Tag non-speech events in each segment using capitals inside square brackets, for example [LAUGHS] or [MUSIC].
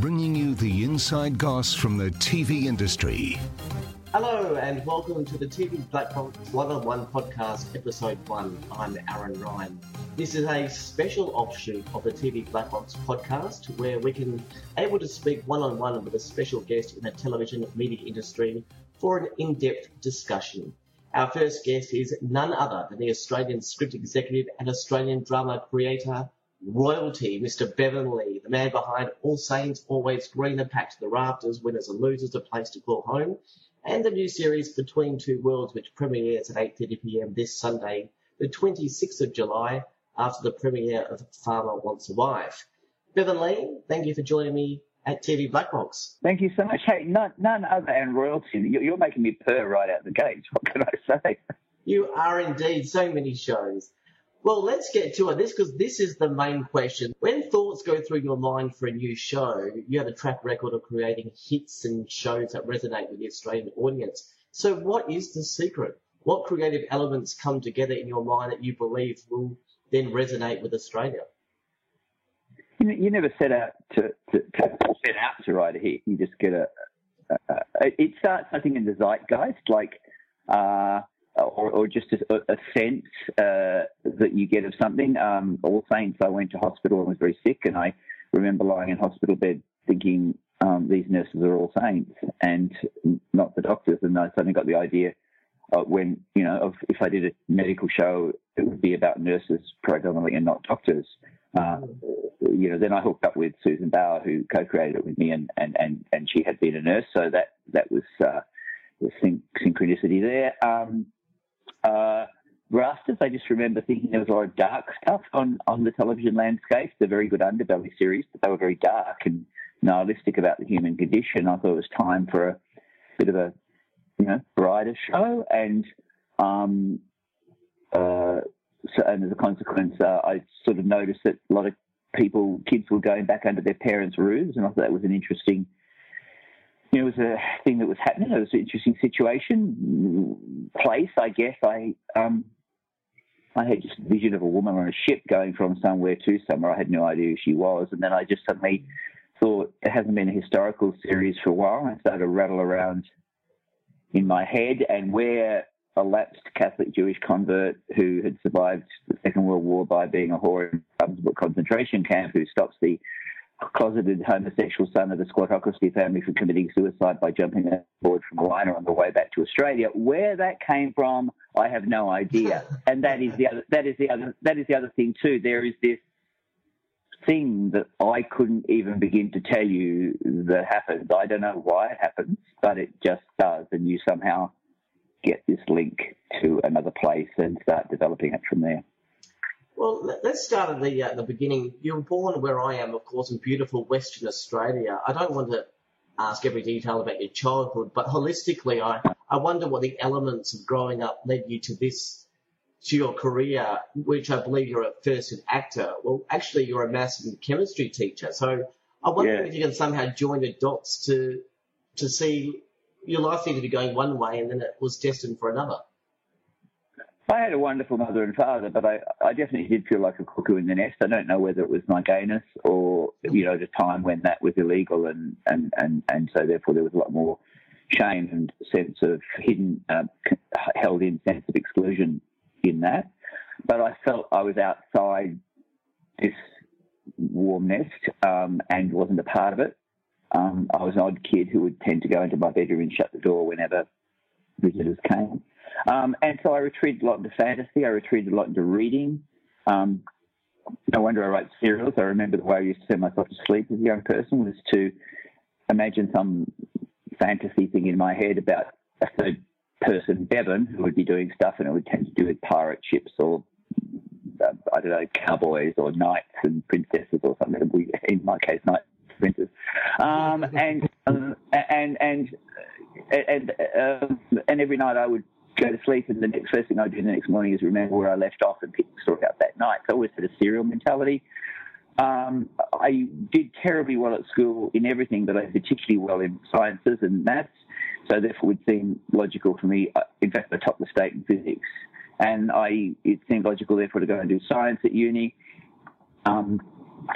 bringing you the inside goss from the TV industry. Hello and welcome to the TV on One podcast, episode one. I'm Aaron Ryan. This is a special offshoot of the TV Black Box podcast where we can able to speak one on one with a special guest in the television media industry for an in-depth discussion. Our first guest is none other than the Australian script executive and Australian drama creator, royalty, Mr. Bevan Lee, the man behind All Saints, Always Green, and Packed to the Rafters, Winners and Losers, A Place to Call Home, and the new series Between Two Worlds, which premieres at 8.30pm this Sunday, the 26th of July, after the premiere of Farmer Wants a Wife. Bevan Lee, thank you for joining me at TV Black Box. Thank you so much. Hey, none, none other than royalty. You- You're making me purr right out the gate. What can I say? You are indeed so many shows. Well, let's get to it. This because this is the main question. When thoughts go through your mind for a new show, you have a track record of creating hits and shows that resonate with the Australian audience. So, what is the secret? What creative elements come together in your mind that you believe will then resonate with Australia? You, you never set out to, to, to set out to write a hit. You just get a. a, a it starts, I think, in the zeitgeist, like, uh, or, or just a, a sense uh, that you get of something. Um, All Saints, I went to hospital and was very sick, and I remember lying in hospital bed thinking, um, these nurses are all saints and not the doctors. And I suddenly got the idea uh, when, you know, of if I did a medical show, it would be about nurses predominantly and not doctors. Uh, you know, then I hooked up with Susan Bower, who co-created it with me, and and and, and she had been a nurse, so that that was uh, the syn- synchronicity there. Um, uh, Rafters, I just remember thinking there was a lot of dark stuff on on the television landscape. The very good Underbelly series, but they were very dark and nihilistic about the human condition. I thought it was time for a bit of a you know brighter show, and um, uh, so, and as a consequence, uh, I sort of noticed that a lot of people, kids, were going back under their parents' roofs, and I thought that was an interesting. It was a thing that was happening. It was an interesting situation, place. I guess I um, I had just a vision of a woman on a ship going from somewhere to somewhere. I had no idea who she was, and then I just suddenly thought there hasn't been a historical series for a while. I started to rattle around in my head, and where a lapsed Catholic Jewish convert who had survived the Second World War by being a whore in Ravensbrück concentration camp, who stops the closeted homosexual son of the squattocracy family for committing suicide by jumping aboard from a liner on the way back to Australia. Where that came from, I have no idea. [LAUGHS] And that is the other. That is the other. That is the other thing too. There is this thing that I couldn't even begin to tell you that happens. I don't know why it happens, but it just does, and you somehow get this link to another place and start developing it from there. Well, let- let's start at the uh, the beginning. You were born where I am, of course, in beautiful Western Australia. I don't want to ask every detail about your childhood, but holistically, I, I wonder what the elements of growing up led you to this, to your career, which I believe you're at first an actor. Well, actually, you're a maths and chemistry teacher. So I wonder Yeah. if you can somehow join the dots to to see your life seemed to be going one way and then it was destined for another. I had a wonderful mother and father, but I, I definitely did feel like a cuckoo in the nest. I don't know whether it was my gayness or, you know, the time when that was illegal and, and, and, and so therefore there was a lot more shame and sense of hidden, c- held in sense of exclusion in that. But I felt I was outside this warm nest um, and wasn't a part of it. Um, I was an odd kid who would tend to go into my bedroom and shut the door whenever visitors came. Um, and so I retreated a lot into fantasy. I retreated a lot into reading. Um, no wonder I write serials. I remember the way I used to send myself to sleep as a young person was to imagine some fantasy thing in my head about a third person, Bevan, who would be doing stuff and it would tend to do with pirate ships or, uh, I don't know, cowboys or knights and princesses or something. In my case, knights and. Um, and, um, and, and, and, um, and every night I would go to sleep, and the next first thing I do the next morning is remember where I left off and pick the story up that night. So I always had a serial mentality. Um, I did terribly well at school in everything, but I did particularly well in sciences and maths. So therefore, it would seem logical for me. Uh, in fact, I topped the state in physics, and I it seemed logical therefore to go and do science at uni. Um,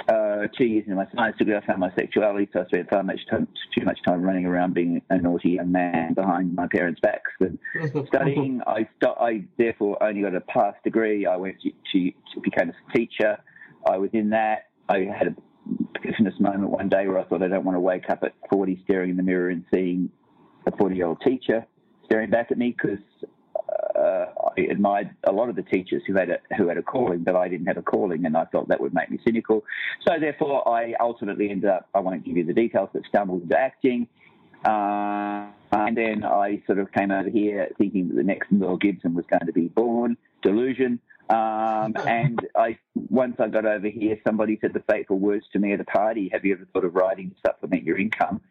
uh, two years into my science degree, I found my sexuality, so I spent far much time, too much time running around being a naughty young man behind my parents' backs. But [LAUGHS] studying, I, st- I therefore only got a pass degree. I went to, to, to become a teacher. I was in that. I had a epiphany moment one day where I thought I don't want to wake up at 40 staring in the mirror and seeing a 40 year old teacher staring back at me because I admired a lot of the teachers who had a, who had a calling, but I didn't have a calling, and I felt that would make me cynical. So therefore, I ultimately ended up. I won't give you the details, but stumbled into acting. Uh, and then I sort of came over here thinking that the next Mel Gibson was going to be born. Delusion. Um, [LAUGHS] and I once I got over here, somebody said the fateful words to me at a party. Have you ever thought of writing to supplement your income?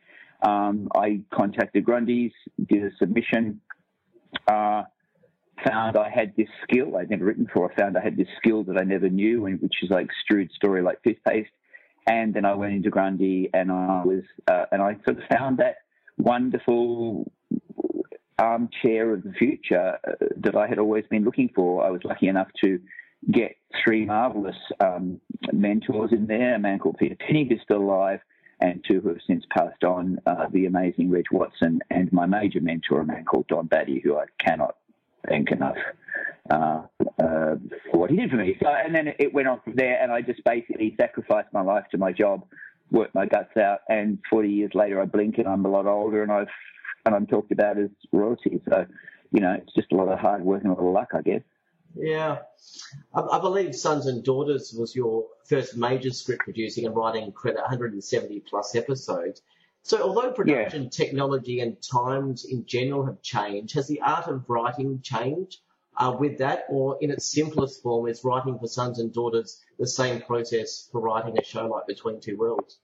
Um, I contacted Grundy's, did a submission. Uh, found I had this skill I'd never written before. I found I had this skill that I never knew, which is like strewed story like toothpaste. And then I went into Grundy, and I was, uh, and I sort of found that wonderful armchair of the future uh, that I had always been looking for. I was lucky enough to get three marvelous um, mentors in there. A man called Peter Pinne, who's still alive, and two who have since passed on, uh, the amazing Reg Watson, and my major mentor, a man called Don Battye, who I cannot thank enough uh, uh, for what he did for me. So, and then it went on from there, and I just basically sacrificed my life to my job, worked my guts out, and 40 years later, I blink and I'm a lot older, and I've and I'm talked about as royalty. So, you know, it's just a lot of hard work and a lot of luck, I guess. Yeah. I, I, believe Sons and Daughters was your first major script producing and writing credit 170 plus episodes. So although production yeah. technology and times in general have changed, has the art of writing changed uh, with that? Or in its simplest form, is writing for Sons and Daughters the same process for writing a show like Between Two Worlds?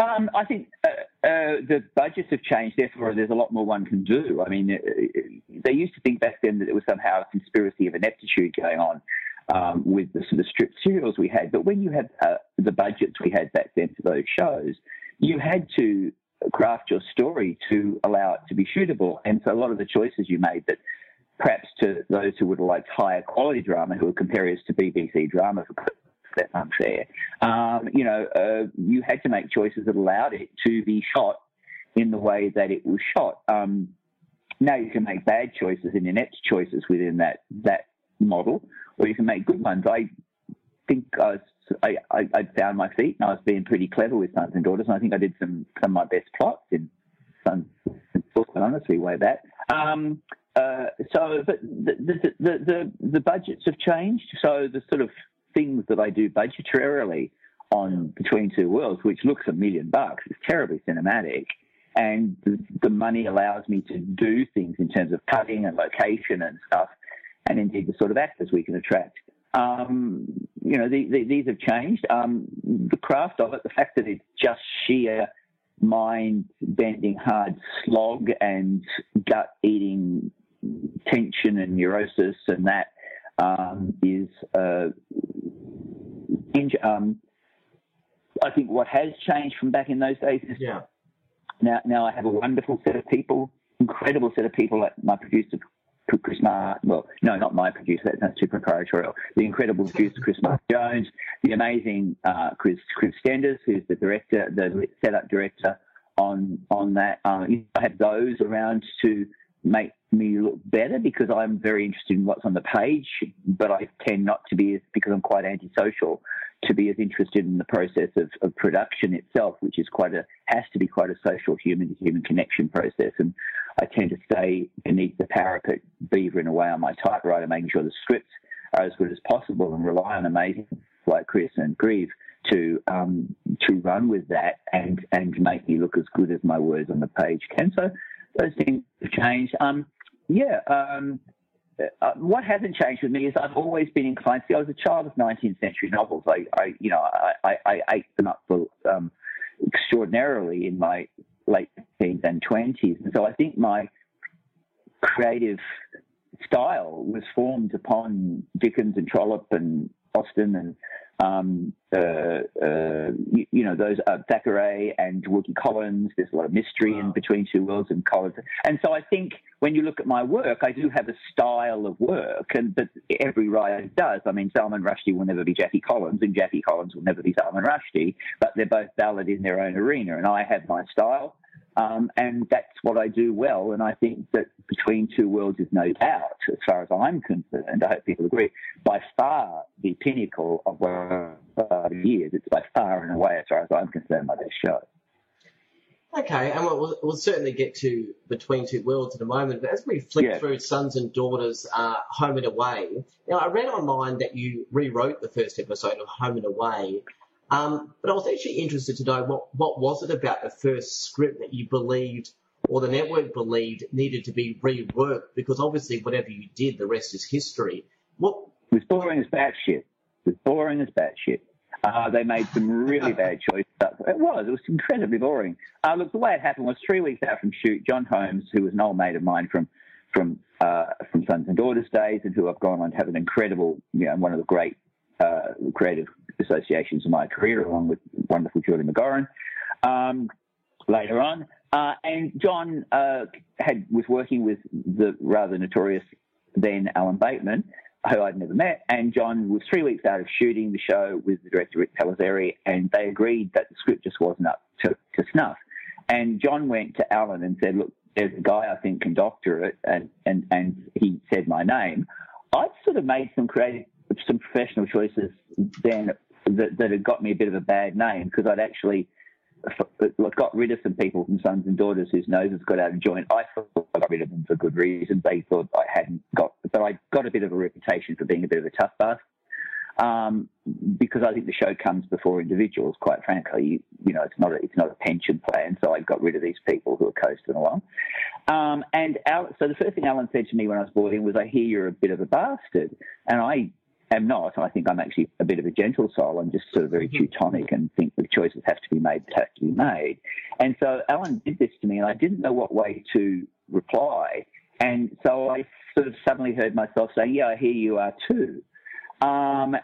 Um, I think uh, uh, the budgets have changed, therefore there's a lot more one can do. I mean, uh, they used to think back then that it was somehow a conspiracy of ineptitude going on um, with the sort of strip serials we had. But when you had uh, the budgets we had back then for those shows, you had to craft your story to allow it to be shootable. And so a lot of the choices you made that perhaps to those who would have liked higher quality drama, who would compare us to BBC drama for that's unfair. Um, you know, uh, you had to make choices that allowed it to be shot in the way that it was shot. Um, now you can make bad choices and inept choices within that that model, or you can make good ones. I think I, was, I, I, I found my feet and I was being pretty clever with Sons and Daughters, and I think I did some some of my best plots in Sons and Daughters, honestly, way back. Um, uh, so, but the, the, the, the, the budgets have changed. So the sort of things that I do budgetarily on Between Two Worlds, which looks a million bucks, is terribly cinematic. And the, the money allows me to do things in terms of cutting and location and stuff and indeed the sort of actors we can attract. Um, you know, the, the, these have changed. Um, the craft of it, the fact that it's just sheer mind bending hard slog and gut eating tension and neurosis and that um, is uh, um, I think what has changed from back in those days is yeah. now now I have a wonderful set of people, incredible set of people like my producer Chris Mark, well, no, not my producer, that's too proprietorial. The incredible producer Chris Mark [LAUGHS] Jones, the amazing uh, Chris Chris Stenders, who's the director, the setup director on on that. Uh, I have those around to make me look better because I'm very interested in what's on the page, but I tend not to be, because I'm quite antisocial, to be as interested in the process of, of production itself, which is quite a, has to be quite a social human to human connection process. And I tend to stay beneath the parapet, beavering away on my typewriter, making sure the scripts are as good as possible and rely on amazing like Chris and Grieve to um, to run with that and and make me look as good as my words on the page can. So those things have changed. Um, yeah. Um, uh, what hasn't changed with me is I've always been inclined. To see, I was a child of 19th century novels. I, I you know, I, I, I ate them up for, um, extraordinarily in my late teens and 20s, and so I think my creative style was formed upon Dickens and Trollope and Austen and um, uh, uh, you, you, know, those uh, Thackeray and Wilkie Collins. There's a lot of mystery wow. in Between Two Worlds and Collins. And so I think when you look at my work, I do have a style of work, and but every writer does. I mean, Salman Rushdie will never be Jackie Collins, and Jackie Collins will never be Salman Rushdie, but they're both valid in their own arena. And I have my style. Um, and that's what I do well. And I think that Between Two Worlds is no doubt, as far as I'm concerned, I hope people agree, by far the pinnacle of where uh, years. It's by far and away, as far as I'm concerned, my best show. Okay, and we'll, we'll, certainly get to Between Two Worlds in a moment. But as we flick yeah. through Sons and Daughters, uh, Home and Away, now I read online that you rewrote the first episode of Home and Away um, but I was actually interested to know what, what was it about the first script that you believed or the network believed needed to be reworked because obviously whatever you did, the rest is history. What it was boring as batshit. It was boring as batshit. Uh, they made some really [LAUGHS] bad choices. It was. It was incredibly boring. Uh, look, the way it happened was three weeks out from shoot, John Holmes, who was an old mate of mine from from uh, from Sons and Daughters days, and who I've gone on to have an incredible, you know, one of the great uh, creative associations in my career, along with wonderful Julie McGauran. Um, later on, uh, and John uh, had was working with the rather notorious then Alan Bateman, who I'd never met, and John was three weeks out of shooting the show with the director Rick Pellizzeri, and they agreed that the script just wasn't up to, to snuff. And John went to Alan and said, "Look, there's a guy I think can doctor it," and and and he said my name. I'd sort of made some creative some professional choices then that, that had got me a bit of a bad name because I'd actually got rid of some people from Sons and Daughters whose noses got out of joint. I thought I got rid of them for good reasons. They thought I hadn't got, but I got a bit of a reputation for being a bit of a tough bust. Um, because I think the show comes before individuals. Quite frankly, you, you, know, it's not a, it's not a pension plan. So I got rid of these people who are coasting along. Um, and Al, so the first thing Alan said to me when I was brought in was, "I hear you're a bit of a bastard," and I am not. I think I'm actually a bit of a gentle soul. I'm just sort of very mm-hmm. Teutonic and think the choices have to be made that have to be made. And so Alan did this to me, and I didn't know what way to reply. And so I sort of suddenly heard myself saying, "Yeah, I hear you are too." Um,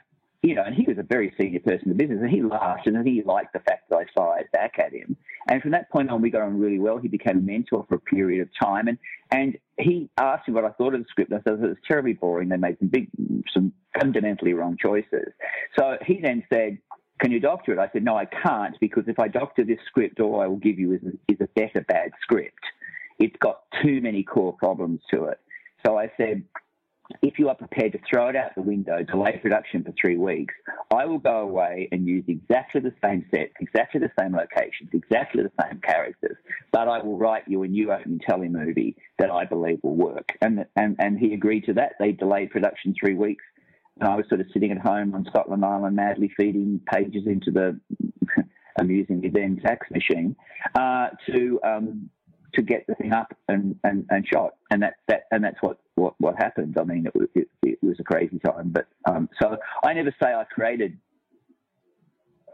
you know, and he was a very senior person in the business, and he laughed, and he liked the fact that I fired back at him. And from that point on, we got on really well. He became a mentor for a period of time, and and he asked me what I thought of the script. And I said it was terribly boring. They made some big, some fundamentally wrong choices. So he then said, "Can you doctor it?" I said, "No, I can't because if I doctor this script, all I will give you is is a better bad script. It's got too many core problems to it." So I said, if you are prepared to throw it out the window, delay production for three weeks, I will go away and use exactly the same sets, exactly the same locations, exactly the same characters, but I will write you a new opening telly movie that I believe will work. And, and, and he agreed to that. They delayed production three weeks. And I was sort of sitting at home on Scotland Island, madly feeding pages into the [LAUGHS] amusingly then fax machine uh, to um, to get the thing up and, and, and shot. And that, that and that's what, what, what happened. I mean, it, it, it was a crazy time. But um, so I never say I created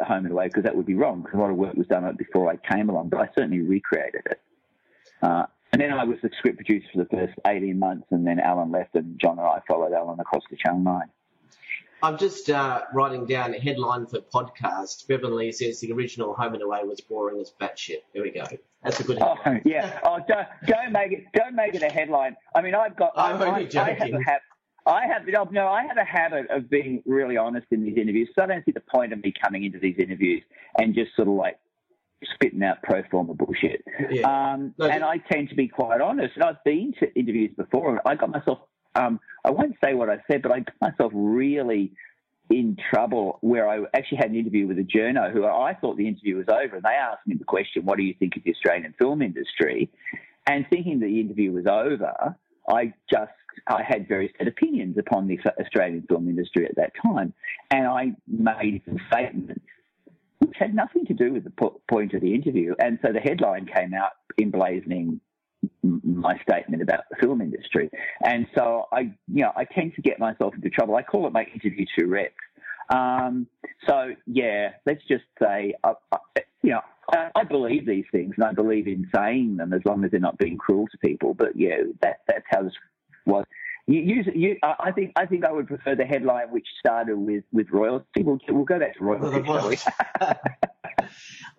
Home and Away because that would be wrong because a lot of work was done on it before I came along. But I certainly recreated it. Uh, and then I was the script producer for the first 18 months, and then Alan left, and John and I followed Alan across to Channel 9. I'm just uh, writing down a headline for podcast. Beverly says the original Home and Away was boring as batshit. There we go. That's a good headline. Oh, yeah. Oh, don't, don't make it. Don't make it a headline. I mean, I've got. I'm I, only joking. I have, have, I have no. I have a habit of being really honest in these interviews. So I don't see the point of me coming into these interviews and just sort of like spitting out pro forma bullshit. Yeah. Um, No, and I tend to be quite honest. And I've been to interviews before, and I got myself. Um, I won't say what I said, but I got myself really in trouble where I actually had an interview with a journo who I thought the interview was over, and they asked me the question, "What do you think of the Australian film industry?" And thinking the interview was over, I just I had very set opinions upon the Australian film industry at that time, and I made some statements which had nothing to do with the po- point of the interview. And so the headline came out emblazoning my statement about the film industry. And so I, you know, I tend to get myself into trouble. I call it my interview to reps. Um, so yeah, let's just say, uh, you know, I, I believe these things and I believe in saying them as long as they're not being cruel to people. But yeah, that that's how this was. You, you, you, I think I think I would prefer the headline which started with with royalty. We'll, we'll go back to royalty, shall we? [LAUGHS]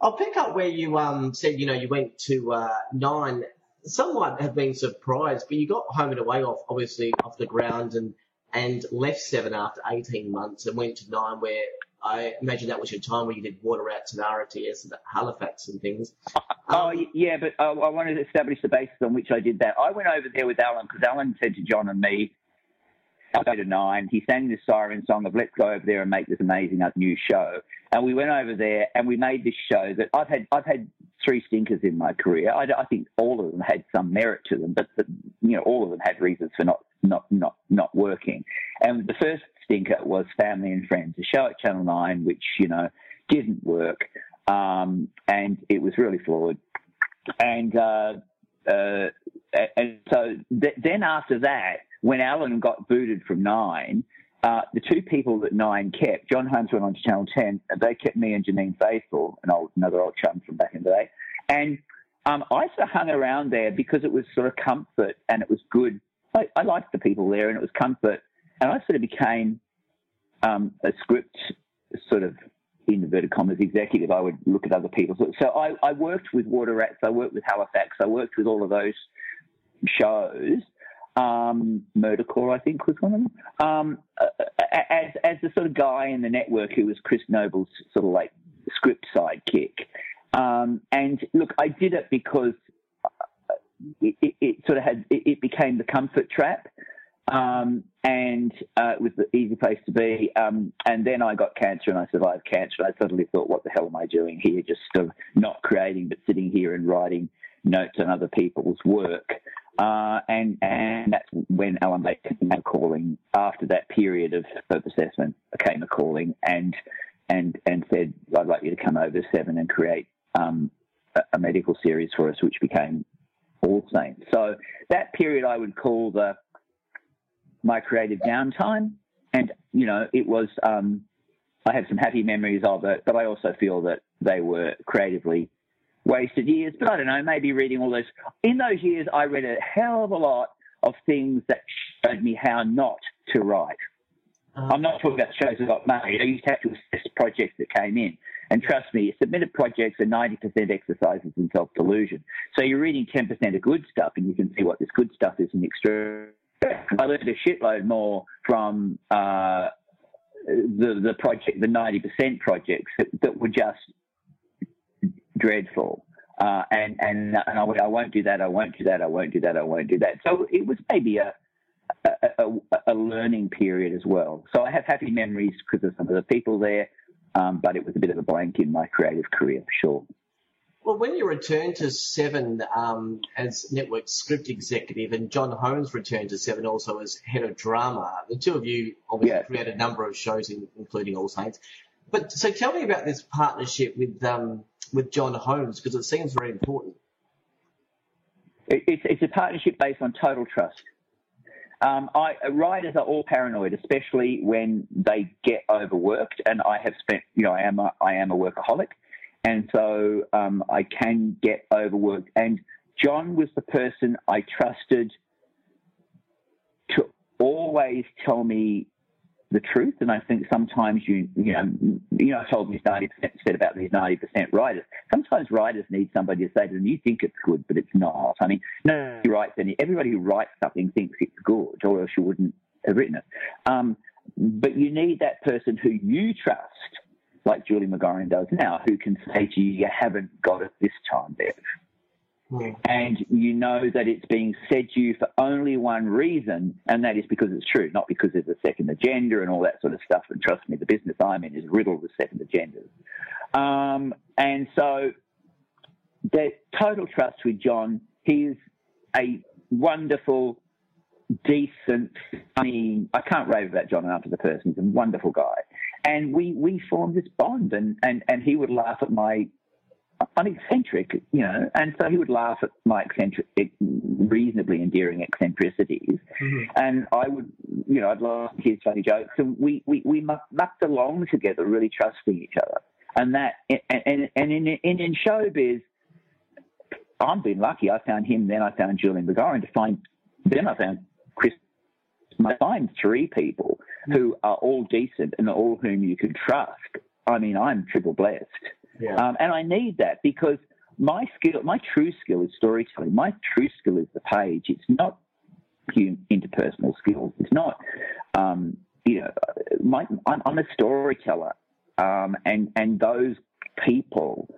I'll pick up where you um said you know you went to uh, nine. Some might have been surprised, but you got home and away off obviously off the ground and and left seven after eighteen months and went to nine where I imagine that was your time where you did Water Rats and RTS and Halifax and things. [LAUGHS] Oh Um, y- yeah, but uh, I wanted to establish the basis on which I did that. I went over there with Alan because Alan said to John and me, "I'll go to nine. He sang this siren song of "Let's go over there and make this amazing new show." And we went over there and we made this show that I've had. I've had three stinkers in my career. I, I think all of them had some merit to them, but you know, all of them had reasons for not not not not working. And the first stinker was Family and Friends, a show at Channel Nine, which you know didn't work, um, and it was really flawed. And uh, uh, and so th- then after that, when Alan got booted from Nine, uh, the two people that Nine kept, John Holmes went on to Channel Ten. and They kept me and Janine Faithful, an old another old chum from back in the day, and um, I sort of hung around there because it was sort of comfort and it was good. I, I liked the people there and it was comfort, and I sort of became um, a script sort of inverted commas executive. I would look at other people. So, so I, I worked with Water Rats. I worked with Halifax. I worked with all of those shows. Um, Murder Call, I think, was one of them. Um, uh, as as the sort of guy in the network who was Chris Noble's sort of like script sidekick. Um, and look, I did it because it, it, it sort of had it, it became the comfort trap. Um, and uh, it was the easy place to be. Um, and then I got cancer and I survived cancer. And I suddenly thought, what the hell am I doing here? Just sort of not creating, but sitting here and writing notes on other people's work. Uh, and and that's when Alan Baker came a calling. After that period of, of assessment, came a calling and and and said, I'd like you to come over seven and create um, a, a medical series for us, which became All Saints. So that period I would call the my creative downtime. And, you know, it was, um, I have some happy memories of it, but I also feel that they were creatively wasted years. But I don't know, maybe reading all those. In those years, I read a hell of a lot of things that showed me how not to write. I'm not talking about shows that got made. I used to have to assess projects that came in. And trust me, submitted projects are 90% exercises in self delusion. So you're reading 10% of good stuff and you can see what this good stuff is in the extra. I learned a shitload more from uh, the the project, the 90% projects that, that were just dreadful. Uh, and and and I, went, I won't do that. I won't do that. I won't do that. I won't do that. So it was maybe a a, a, a learning period as well. So I have happy memories because of some of the people there, um, but it was a bit of a blank in my creative career for sure. Well, when you returned to Seven um, as network script executive, and John Holmes returned to Seven also as head of drama, the two of you obviously Yeah. created a number of shows, in, including All Saints. But so, tell me about this partnership with um, with John Holmes because it seems very important. It's, it's a partnership based on total trust. Um, I, writers are all paranoid, especially when they get overworked. And I have spent, you know, I am a, I am a workaholic, and so um, I can get overworked. And John was the person I trusted to always tell me the truth. And I think sometimes you, you know, you know, I told these ninety percent said about these ninety percent writers. Sometimes writers need somebody to say to them, "You think it's good, but it's not." I mean, no, he writes, and everybody who writes something thinks it's good, or else you wouldn't have written it. Um, but you need that person who you trust like Julie McGauran does now, who can say to you, you haven't got it this time, Bev. Hmm. And you know that it's being said to you for only one reason, and that is because it's true, not because there's a second agenda and all that sort of stuff. And trust me, the business I'm in is riddled with second agendas. Um, and so, the total trust with John. He's a wonderful, decent, funny. I can't rave about John enough as a person. He's a wonderful guy, and we we formed this bond. And and and he would laugh at my I'm eccentric, you know, and so he would laugh at my eccentric, reasonably endearing eccentricities, mm-hmm. and I would, you know, I'd laugh at his funny jokes, and we we we mu- mucked along together, really trusting each other, and that, and and, and in, in in showbiz, I've been lucky. I found him, then I found Julian McGauran. To find, then I found Chris. I find three people who are all decent and all whom you can trust. I mean, I'm triple blessed. Um, and I need that because my skill, my true skill is storytelling. My true skill is the page. It's not interpersonal skills. It's not, um, you know, my, I'm, I'm a storyteller. Um, and, and those people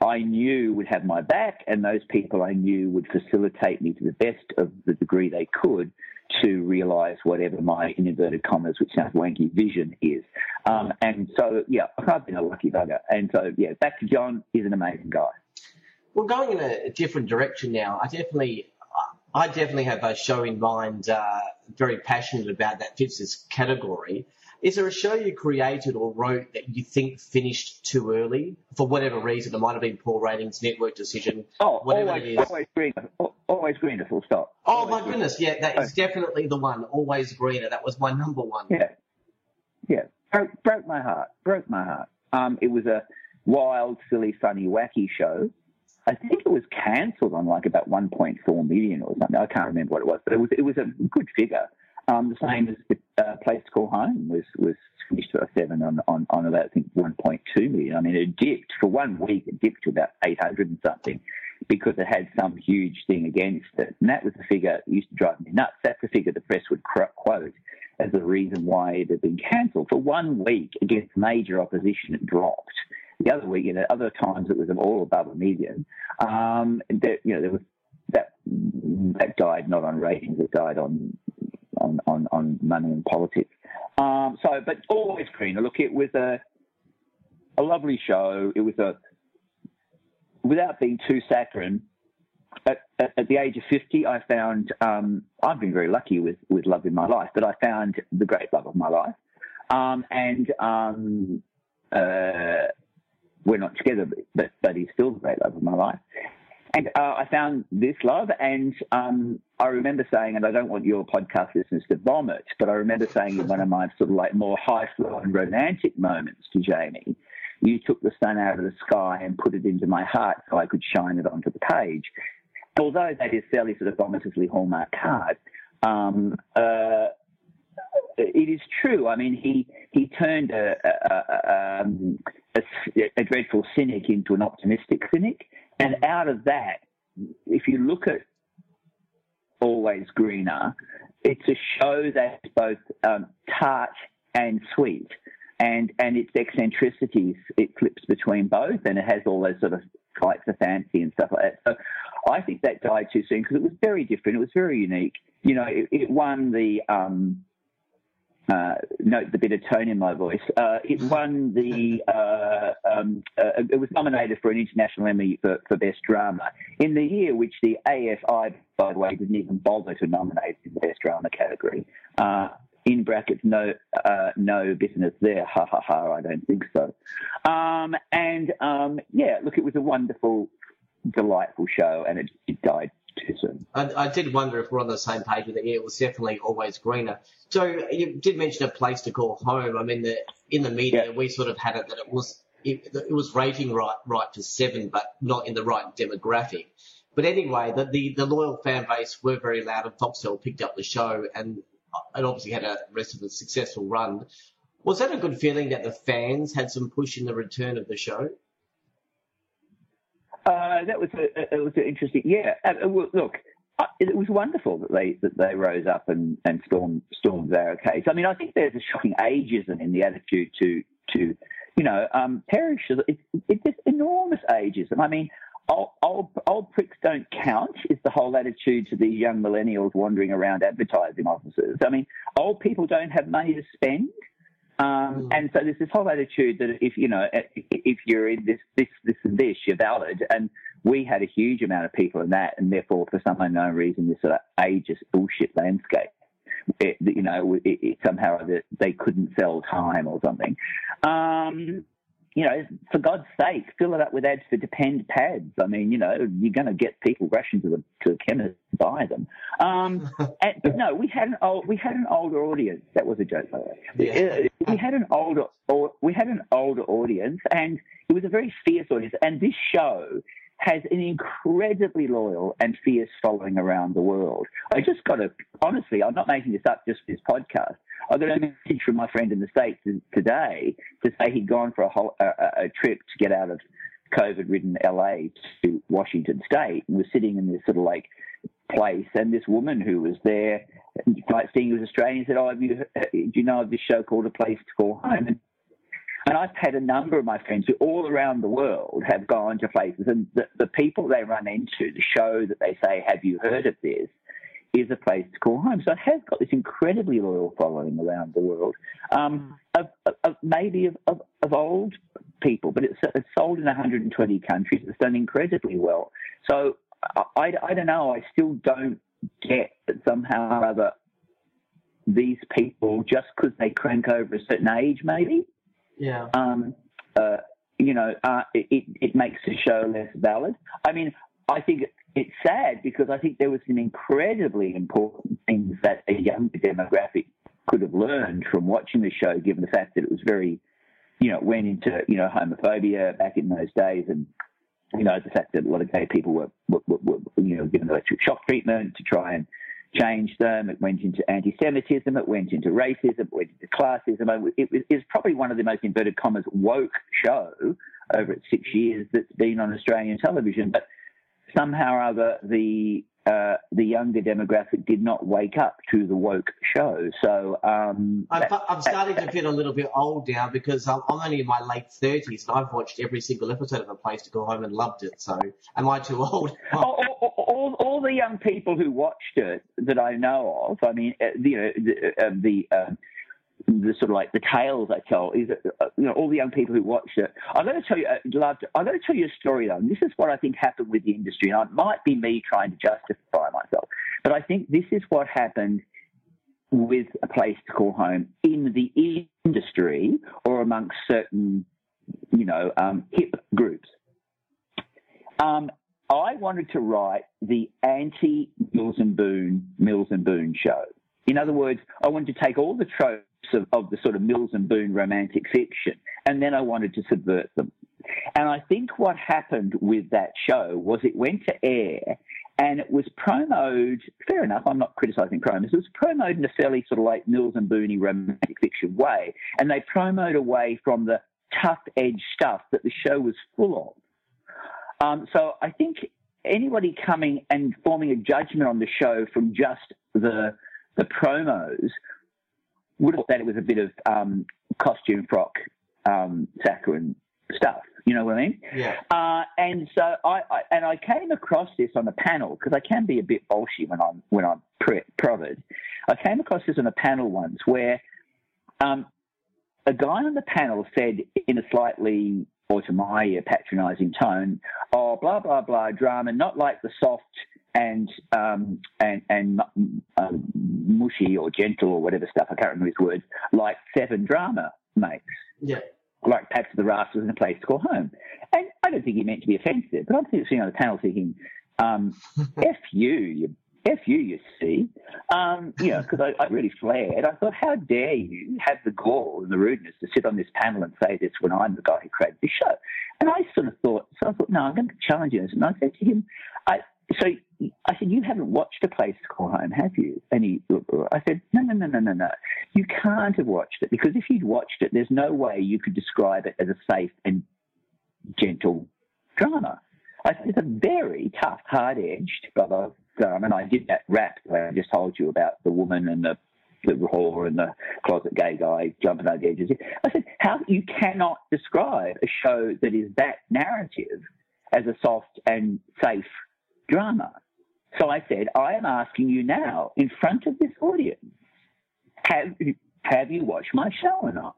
I knew would have my back, and those people I knew would facilitate me to the best of the degree they could to realise whatever my in inverted commas, which sounds wanky, vision is. Um, and so, yeah, I've been a lucky bugger. And so, yeah, back to John. He's an amazing guy. Well, going in a different direction now, I definitely, I definitely have a show in mind. Uh, very passionate about that fits category. Is there a show you created or wrote that you think finished too early for whatever reason? It might have been poor ratings, network decision, Oh, whatever always, it is. always greener. Always greener. Full stop. Oh my goodness, yeah, that is definitely the one. Always greener. That was my number one. Yeah, yeah. Broke, broke my heart. Broke my heart. Um, it was a wild, silly, funny, wacky show. I think it was cancelled on like about 1.4 million or something. I can't remember what it was, but it was it was a good figure. Um, the same as the uh, place to call home was was finished at seven on on on about I think 1.2 million. I mean, it dipped for one week. It dipped to about 800 and something because it had some huge thing against it, and that was the figure that used to drive me nuts. That's the figure the press would quote as the reason why it had been cancelled for one week against major opposition. It dropped. The other week, you know, other times it was all above a million. Um, there, you know, there was that that died not on ratings. It died on on on, on money and politics. Um, so, but always greener. Look, it was a a lovely show. It was a without being too saccharine. At, at, at the age of 50, I found um, I've been very lucky with, with love in my life, but I found the great love of my life. Um, and um, uh, we're not together, but, but he's still the great love of my life. And uh, I found this love, and um, I remember saying, and I don't want your podcast listeners to vomit, but I remember saying in one of my sort of like more high flow and romantic moments to Jamie, you took the sun out of the sky and put it into my heart so I could shine it onto the page. Although that is fairly sort of vomitously hallmark card, um, uh, it is true. I mean, he he turned a a, a, um, a, a dreadful cynic into an optimistic cynic, and out of that, if you look at Always Greener, it's a show that's both um, tart and sweet, and and its eccentricities it flips between both, and it has all those sort of flights of fancy and stuff like that. So I think that died too soon because it was very different. It was very unique. You know, it, it won the. Um, uh, note the bit of tone in my voice. Uh, it won the. Uh, um, uh, it was nominated for an international Emmy for, for best drama in the year which the AFI, by the way, didn't even bother to nominate in the best drama category. Uh, in brackets, no, uh, no business there. Ha ha ha! I don't think so. Um, and um, yeah, look, it was a wonderful, delightful show, and it, it died I, I did wonder if we're on the same page with it. Yeah, it was definitely always greener. So you did mention a place to call home. I mean, the, in the media, Yeah. we sort of had it that it was it, it was rating right right to seven, but not in the right demographic. But anyway, the, the, the loyal fan base were very loud, and Foxtel picked up the show, and uh, it obviously had a rest of a successful run. Was that a good feeling that the fans had some push in the return of the show? Uh, that was a, it was interesting. Yeah, look, it was wonderful that they that they rose up and and stormed stormed their case. I mean, I think there's a shocking ageism in the attitude to to you know, um, perishes. It's, it's just enormous ageism. I mean, old, old, old pricks don't count is the whole attitude to these young millennials wandering around advertising offices. I mean, old people don't have money to spend. Um, Mm. and so there's this whole attitude that if you know if you're in this this this and this you're valid. And we had a huge amount of people in that. And therefore for some unknown reason this sort of ageist bullshit landscape it, you know it, it, somehow that they couldn't sell time or something. Um, you know, for God's sake, fill it up with ads for Depend pads. I mean, you know, you're going to get people rushing to the to the chemist to buy them. Um, [LAUGHS] and, but no, we had an old we had an older audience. That was a joke, by the way. Yeah. Uh, We had an older or we had an older audience, and it was a very fierce audience. And this show has an incredibly loyal and fierce following around the world. I just got to honestly, I'm not making this up just for this podcast. I got a message from my friend in the States today to say he'd gone for a, whole, a, a trip to get out of COVID ridden LA to Washington State and was sitting in this sort of like place. And this woman who was there, like seeing he was Australian, said, Oh, you, uh, do you know of this show called A Place to Call Home? And, and I've had a number of my friends who all around the world have gone to places, and the, the people they run into, the show that they say, Have you heard of this? is a place to call home. So it has got this incredibly loyal following around the world, um, of, of, maybe of, of, of, old people, but it's, it's sold in 120 countries. It's done incredibly well. So I, I don't know. I still don't get that somehow or other these people, just because they crank over a certain age, maybe, Yeah. um, uh, you know, uh, it, it makes the show less valid. I mean, I think it's sad because I think there was some incredibly important things that a younger demographic could have learned from watching the show, given the fact that it was very, you know, went into, you know, homophobia back in those days and, you know, the fact that a lot of gay people were, were, were, were you know, given electric shock treatment to try and change them. It went into anti-Semitism. It went into racism. It went into classism. It was, it was probably one of the most inverted commas woke show over its six years that's been on Australian television. But somehow or other the uh, the younger demographic did not wake up to the woke show. So um, I'm, that- I'm starting to feel a little bit old now because I'm, I'm only in my late 30s and I've watched every single episode of A Place to Go Home and loved it. So am I too old? [LAUGHS] all, all, all, the young people who watched it that I know of, I mean, uh, you know, the, uh, the um, the sort of like the tales I tell is that, uh, you know all the young people who watch it. I'm going to tell you, uh. I'm going to tell you a story though. And this is what I think happened with the industry, and it might be me trying to justify myself, but I think this is what happened with a place to call home in the industry or amongst certain, you know, um, hip groups. Um, I wanted to write the anti Mills and Boon Mills and Boon show. In other words, I wanted to take all the tropes of, of the sort of Mills and Boon romantic fiction, and then I wanted to subvert them. And I think what happened with that show was it went to air and it was promoted, fair enough, I'm not criticising promos, it was promoted in a fairly sort of like Mills and Booney romantic fiction way. And they promoted away from the tough edge stuff that the show was full of. Um, so I think anybody coming and forming a judgment on the show from just the the promos would have thought that it was a bit of um, costume frock um, saccharine stuff. You know what I mean? Yeah. Uh, and so I, I and I came across this on a panel because I can be a bit bolshy when I'm when I'm pre- prodded. I came across this on a panel once where um, a guy on the panel said in a slightly or to my uh, patronising tone, "Oh, blah blah blah, drama, not like the soft and um, and and um, mushy or gentle or whatever stuff I can't remember his words, like Seven drama makes." Yeah. like Pat to the Rafters in a place to call home. And I don't think he meant to be offensive, but I'm sitting on the panel thinking, um, [LAUGHS] F you, you, F you, you see. Um, you know, because I, I really flared. I thought, how dare you have the gall and the rudeness to sit on this panel and say this when I'm the guy who created this show? And I sort of thought, so I thought, no, I'm going to challenge you. And I said to him, I, so I said, you haven't watched A Place to Call Home, have you? And he, I said, no, no, no, no, no, no. You can't have watched it because if you'd watched it, there's no way you could describe it as a safe and gentle drama. I said, it's a very tough, hard-edged drama. And I did that rap that I just told you about the woman and the the whore and the closet gay guy jumping over the edges. I said, how you cannot describe a show that is that narrative as a soft and safe drama. So I said, I am asking you now, in front of this audience, have have you watched my show or not?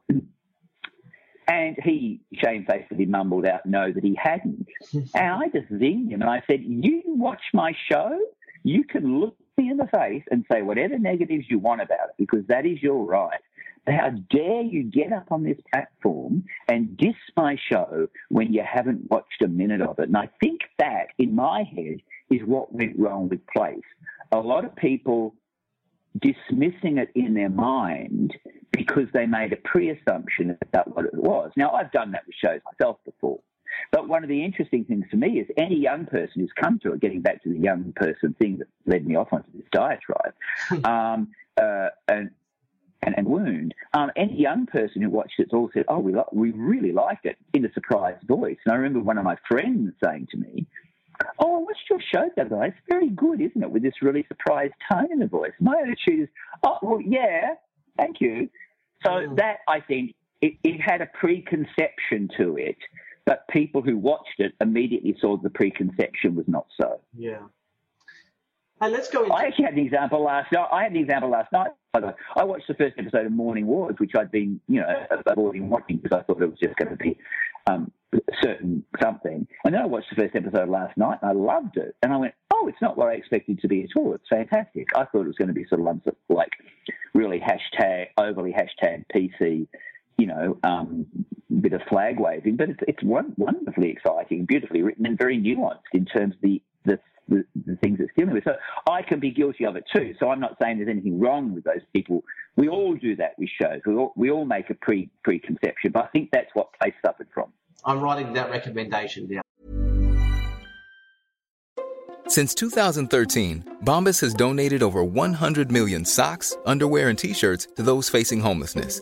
And he shamefacedly mumbled out, no, that he hadn't. [LAUGHS] and I just zinged him and I said, You watch my show? You can look me in the face and say whatever negatives you want about it because that is your right. But how dare you get up on this platform and diss my show when you haven't watched a minute of it? And I think that, in my head, is what went wrong with Place. A lot of people dismissing it in their mind because they made a pre-assumption about what it was. Now, I've done that with shows myself before. But one of the interesting things to me is any young person who's come to it, getting back to the young person thing that led me off onto this diatribe, um, uh, and, and, and wound, um, any young person who watched it all said, oh, we, lo- we really liked it in a surprised voice. And I remember one of my friends saying to me, Oh, I watched your show the other day. It's very good, isn't it? With this really surprised tone in the voice. My attitude is, oh, well, yeah, thank you. So mm. that, I think, it, it had a preconception to it, but people who watched it immediately saw the preconception was not so. Yeah. And let's go into. I actually had an example last night. I had an example last night. I watched the first episode of Morning Wars, which I'd been, you know, avoiding watching because I thought it was just going to be um, certain something. And then I watched the first episode last night and I loved it. And I went, oh, it's not what I expected to be at all. It's fantastic. I thought it was going to be sort of like really hashtag, overly hashtag PC, you know, um, bit of flag waving. But it's, it's wonderfully exciting, beautifully written, and very nuanced in terms of the, the the, the, things it's dealing with. So I can be guilty of it too. So I'm not saying there's anything wrong with those people. We all do that with shows. We all, we all make a pre preconception, but I think that's what Place suffered from. I'm writing that recommendation down. Since 2013, Bombas has donated over 100 million socks, underwear, and t-shirts to those facing homelessness.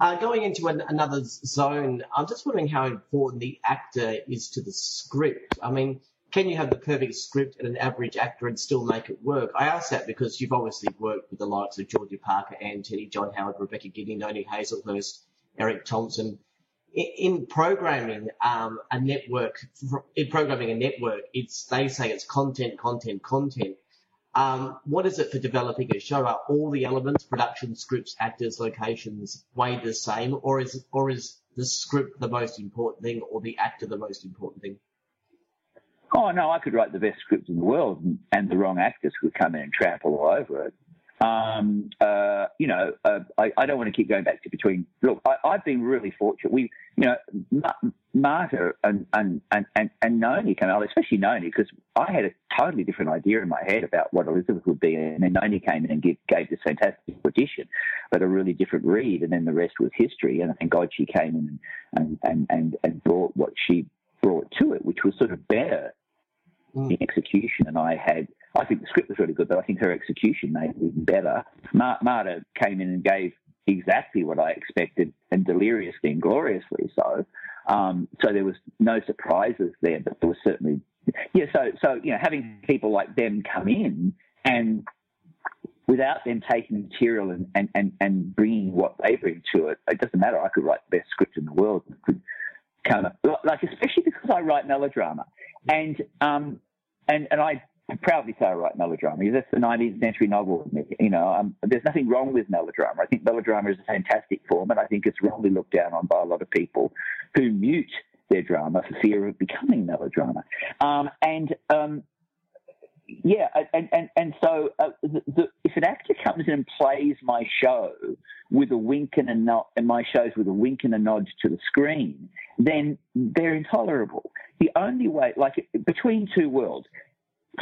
Uh, going into an, another zone, I'm just wondering how important the actor is to the script. I mean, can you have the perfect script and an average actor and still make it work? I ask that because you've obviously worked with the likes of Georgie Parker, Anne Tenney, John Howard, Rebecca Gibney, Noni Hazlehurst, Erik Thomson in programming um, a network, in programming a network, it's they say it's content, content, content. Um, what is it for developing a show? Are all the elements, production, scripts, actors, locations, weighed the same, or is or is the script the most important thing, or the actor the most important thing? Oh no, I could write the best script in the world, and the wrong actors could come in and trample all over it. Um, uh, you know, uh, I, I, don't want to keep going back to between. Look, I, have been really fortunate. We, you know, Marta and and and and, and Noni came out, especially Noni, because I had a totally different idea in my head about what Elizabeth would be, and then Noni came in and give, gave this fantastic audition, but a really different read, and then the rest was history. And thank God she came in and and and, and brought what she brought to it, which was sort of better mm. in execution. And I had I think the script was really good, but I think her execution made it even better. Mar- Marta came in and gave exactly what I expected, and deliriously and gloriously so. Um, so there was no surprises there, but there was certainly, yeah. So, so you know, having people like them come in and without them taking material and, and, and, and bringing what they bring to it, it doesn't matter. I could write the best script in the world. Could kind of like, especially because I write melodrama, and um, and and I proudly say I write melodrama. That's the 19th century novel. You know, um, there's nothing wrong with melodrama. I think melodrama is a fantastic form, and I think it's wrongly looked down on by a lot of people who mute their drama for fear of becoming melodrama. Um, and um, yeah, and and and so uh, the, the, if an actor comes in and plays my show with a wink and a nod, and my shows with a wink and a nod to the screen, then they're intolerable. The only way, like between two worlds,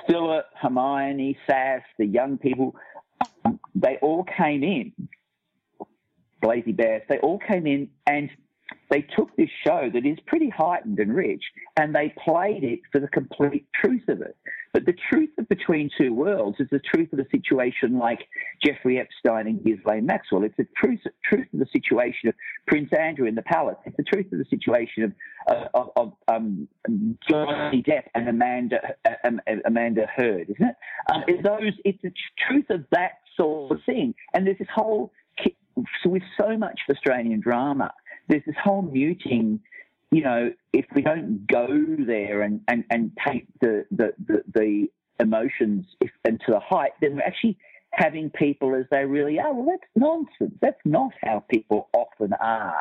Philip, Hermione, Sass, the young people, um, they all came in. Blazey Best, they all came in and they took this show that is pretty heightened and rich and they played it for the complete truth of it. But the truth of Between Two Worlds is the truth of a situation like Jeffrey Epstein and Ghislaine Maxwell. It's the truth, truth of the situation of Prince Andrew in the palace. It's the truth of the situation of, of, of um, Johnny Depp and Amanda um, Amanda Heard, isn't it? Um, it's those. It's the truth of that sort of thing. And there's this whole with so much Australian drama there's this whole muting. You know, if we don't go there and, and, and take the, the, the, the emotions if, and to the height, then we're actually having people as they really are. Well, that's nonsense. That's not how people often are.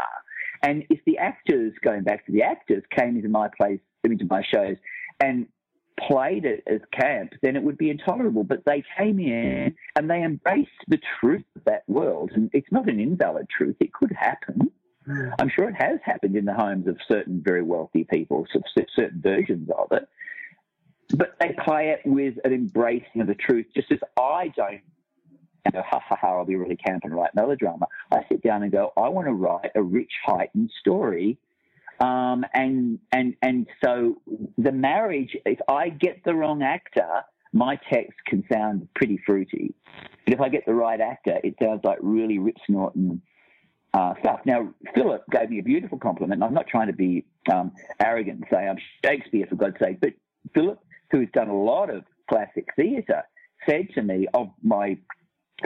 And if the actors, going back to the actors, came into my place, into my shows, and played it as camp, then it would be intolerable. But they came in and they embraced the truth of that world. And it's not an invalid truth, it could happen. Mm. I'm sure it has happened in the homes of certain very wealthy people, certain versions of it. But they play it with an embracing of the truth, just as I don't go, ha ha ha, I'll be really camp and write melodrama. I sit down and go, I want to write a rich, heightened story. Um, and, and, and so the marriage, if I get the wrong actor, my text can sound pretty fruity. But if I get the right actor, it sounds like really Rip Snorton uh, stuff. Now, Philip gave me a beautiful compliment. I'm not trying to be um, arrogant and say I'm Shakespeare, for God's sake, but Philip, who's done a lot of classic theatre, said to me of my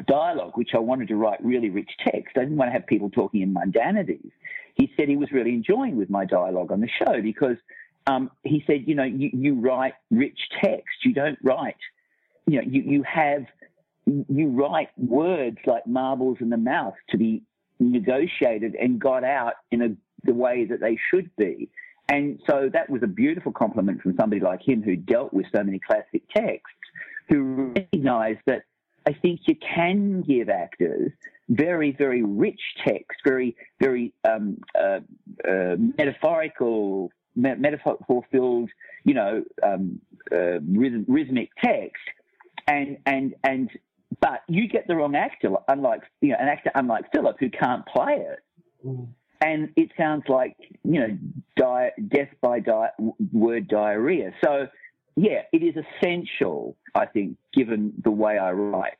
dialogue, which I wanted to write really rich text. I didn't want to have people talking in mundanities. He said he was really enjoying with my dialogue on the show because um, he said, you know, you, you write rich text. You don't write, you know, you, you have, you write words like marbles in the mouth to be negotiated and got out in a, the way that they should be. And so that was a beautiful compliment from somebody like him who dealt with so many classic texts, who recognized that I think you can give actors very, very rich text, very, very um, uh, uh, metaphorical, me- metaphor filled, you know, um, uh, rhythm, rhythmic text, and and and but you get the wrong actor, unlike you know an actor unlike Philip who can't play it, mm. and it sounds like you know di- death by di- word diarrhea. So yeah, it is essential, I think, given the way I write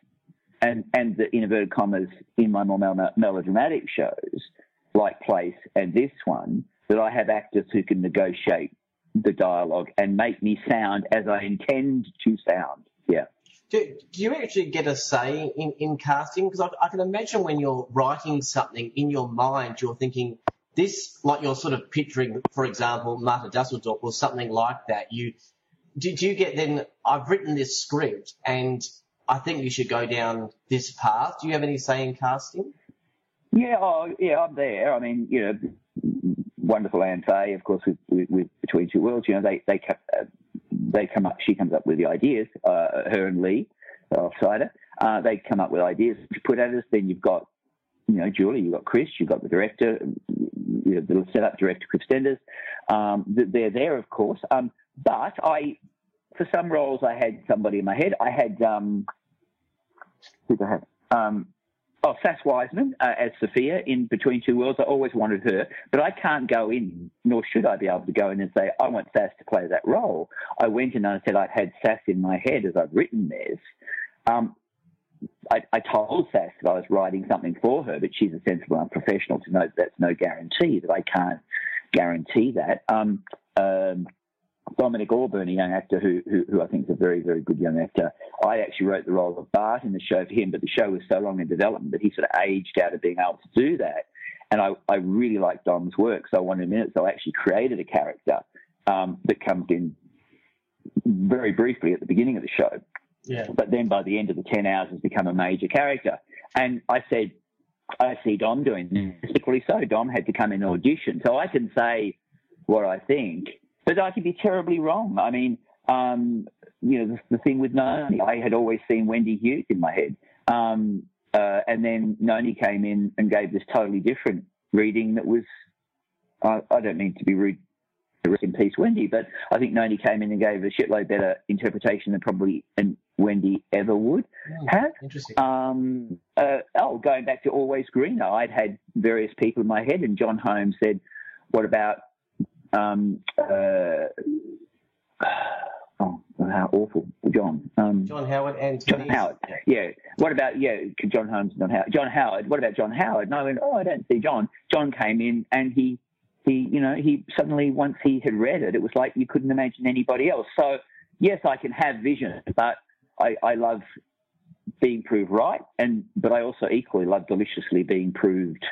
and and the inverted commas in my more mel- melodramatic shows like Place and this one that I have actors who can negotiate the dialogue and make me sound as I intend to sound. Yeah. Do, do you actually get a say in, in casting? Because I, I can imagine when you're writing something in your mind, you're thinking this, like you're sort of picturing, for example, Marta Dusseldorp or something like that. You did you get then? I've written this script, and I think you should go down this path. Do you have any say in casting? Yeah, oh, yeah, I'm there. I mean, you know, wonderful Anne Fay, of course, with, with, with Between Two Worlds. You know, they they uh, they come up, she comes up with the ideas, uh, her and Lee, Offsider, uh, they come up with ideas to put at us. Then you've got, you know, Julie, you've got Chris, you've got the director, you know, the setup director, Chris Stenders. Um, they're there, of course. Um, but I, for some roles, I had somebody in my head. I had, um, who I have? Um, Oh, Sass Wiseman uh, as Sophia in Between Two Worlds. I always wanted her, but I can't go in, nor should I be able to go in and say, I want Sass to play that role. I went in and I said, I've had Sass in my head as I've written this. Um, I, I, told Sass that I was writing something for her, but she's a sensible enough professional to know that that's no guarantee, that I can't guarantee that. Um, um, Dominic Auburn, a young actor who, who, who I think is a very, very good young actor. I actually wrote the role of Bart in the show for him, but the show was so long in development that he sort of aged out of being able to do that. And I, I really liked Dom's work, so I wanted him in it. So I actually created a character um, that comes in very briefly at the beginning of the show. Yeah. But then by the end of the 10 hours has become a major character. And I said, I see Dom doing this. Equally so, Dom had to come in and audition. So I can say what I think but I could be terribly wrong. I mean, um, you know, the, the, thing with Noni, I had always seen Wendy Hughes in my head. Um, uh, and then Noni came in and gave this totally different reading that was, uh, I don't mean to be rude, rest in peace, Wendy, but I think Noni came in and gave a shitload better interpretation than probably Wendy ever would hmm, have. Interesting. Um, uh, oh, going back to Always Greener, I'd had various people in my head, and John Holmes said, What about um, uh, oh, how awful, John. Um, John Howard and John Howard. Yeah. What about yeah? John Holmes, John Howard. John Howard. What about John Howard? And I went, oh, I don't see John. John came in and he he you know he suddenly once he had read it, it was like you couldn't imagine anybody else. So yes, I can have vision, but I, I love being proved right, and but I also equally love deliciously being proved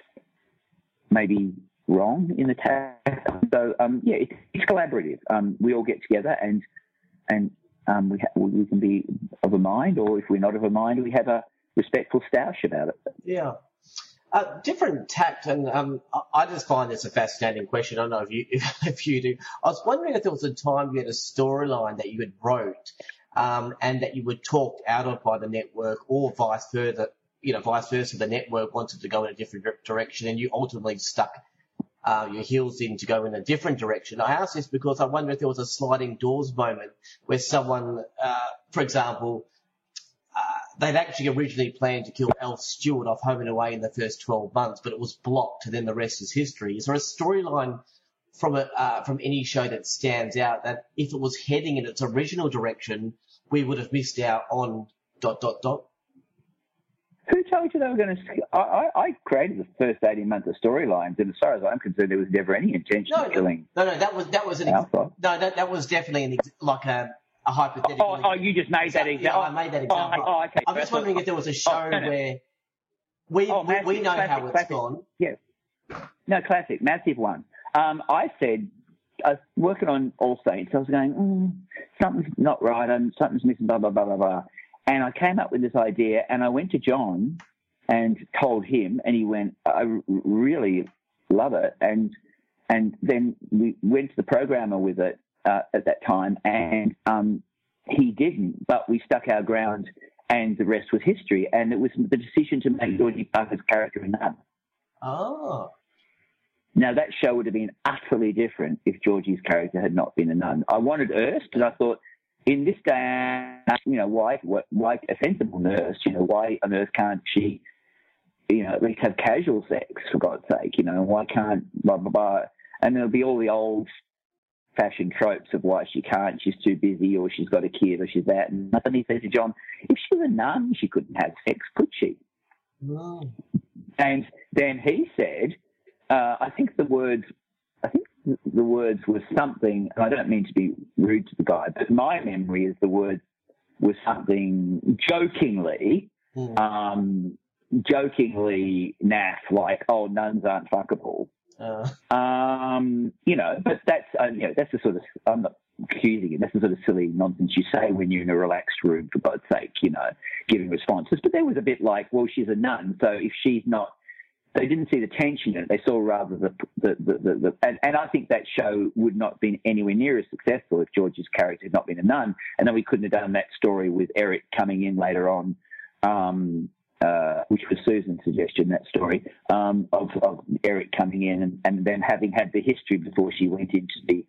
maybe wrong in the task. So um, yeah, it, it's collaborative. Um, we all get together and and um, we ha- we can be of a mind, or if we're not of a mind, we have a respectful stoush about it. Yeah. Uh, different tact, and um, I- I just find this a fascinating question. I don't know if you if, [LAUGHS] if you do. I was wondering if there was a time you had a storyline that you had wrote, um, and that you were talked out of by the network, or vice versa. You know, vice versa. The network wanted to go in a different direction, and you ultimately stuck uh, your heels in to go in a different direction. I ask this because I wonder if there was a sliding doors moment where someone, uh, for example, uh, they'd actually originally planned to kill Alf Stewart off Home and Away in the first 12 months, but it was blocked, and then the rest is history. Is there a storyline from a, uh, from any show that stands out that if it was heading in its original direction, we would have missed out on dot dot dot? Who told you they were going to? I, I, I created the first eighteen months of storylines, and as far as I'm concerned, there was never any intention No, of killing. no, no, that was that was an ex- no, that that was definitely an ex- like a, a hypothetical. Oh, oh, you just made that Yeah, example. I made that Oh, example. oh, okay. I'm just wondering if there was a show Oh, no, no. where we, Oh, we, we know classic, how it's classic. gone. Yeah. No, classic, massive one. Um, I said, I was working on All Saints. I was going, mm, something's not right, and something's missing, blah, blah, blah, blah, blah. And I came up with this idea, and I went to John and told him, and he went, I really love it. And and then we went to the programmer with it uh, at that time, and um, he didn't, but we stuck our ground, and the rest was history. And it was the decision to make Georgie Parker's character a nun. Oh, Now that show would have been utterly different if Georgie's character had not been a nun. I wanted Erst, and I thought, in this day, you know, why, why a sensible nurse? You know, why on earth can't she, you know, at least have casual sex for God's sake? You know, why can't blah blah blah? And there'll be all the old fashioned tropes of why she can't. She's too busy, or she's got a kid, or she's that. And he said to John, if she was a nun, she couldn't have sex, could she? Mm. And then he said, uh, I think the words, I think the words were something, and I don't mean to be rude to the guy, but my memory is the words was something jokingly, Mm. um, jokingly naff, like, oh, nuns aren't fuckable. Uh, Um, you know, but that's, uh, you know, that's the sort of, I'm not accusing you, that's the sort of silly nonsense you say when you're in a relaxed room, for God's sake, you know, giving responses. But there was a bit like, well, she's a nun, so if she's not, they didn't see the tension in it. They saw rather the, the, the, the, the and, and I think that show would not have been anywhere near as successful if George's character had not been a nun. And then we couldn't have done that story with Eric coming in later on, um, uh, which was Susan's suggestion, that story, um, of, of Eric coming in and, and then having had the history before she went in to be,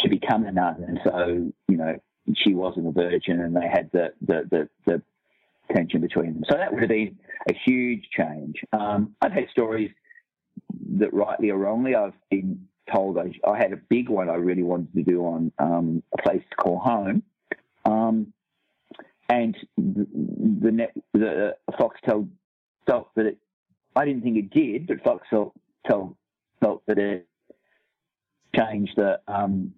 to become a nun. And so, you know, she wasn't a virgin and they had the, the, the, the tension between them. So that would have been a huge change. Um, I've had stories that rightly or wrongly I've been told I, I had a big one I really wanted to do on um, a place to call home. Um, and the, net, the Foxtel felt that it, I didn't think it did, but Foxtel felt, felt that it changed the, um,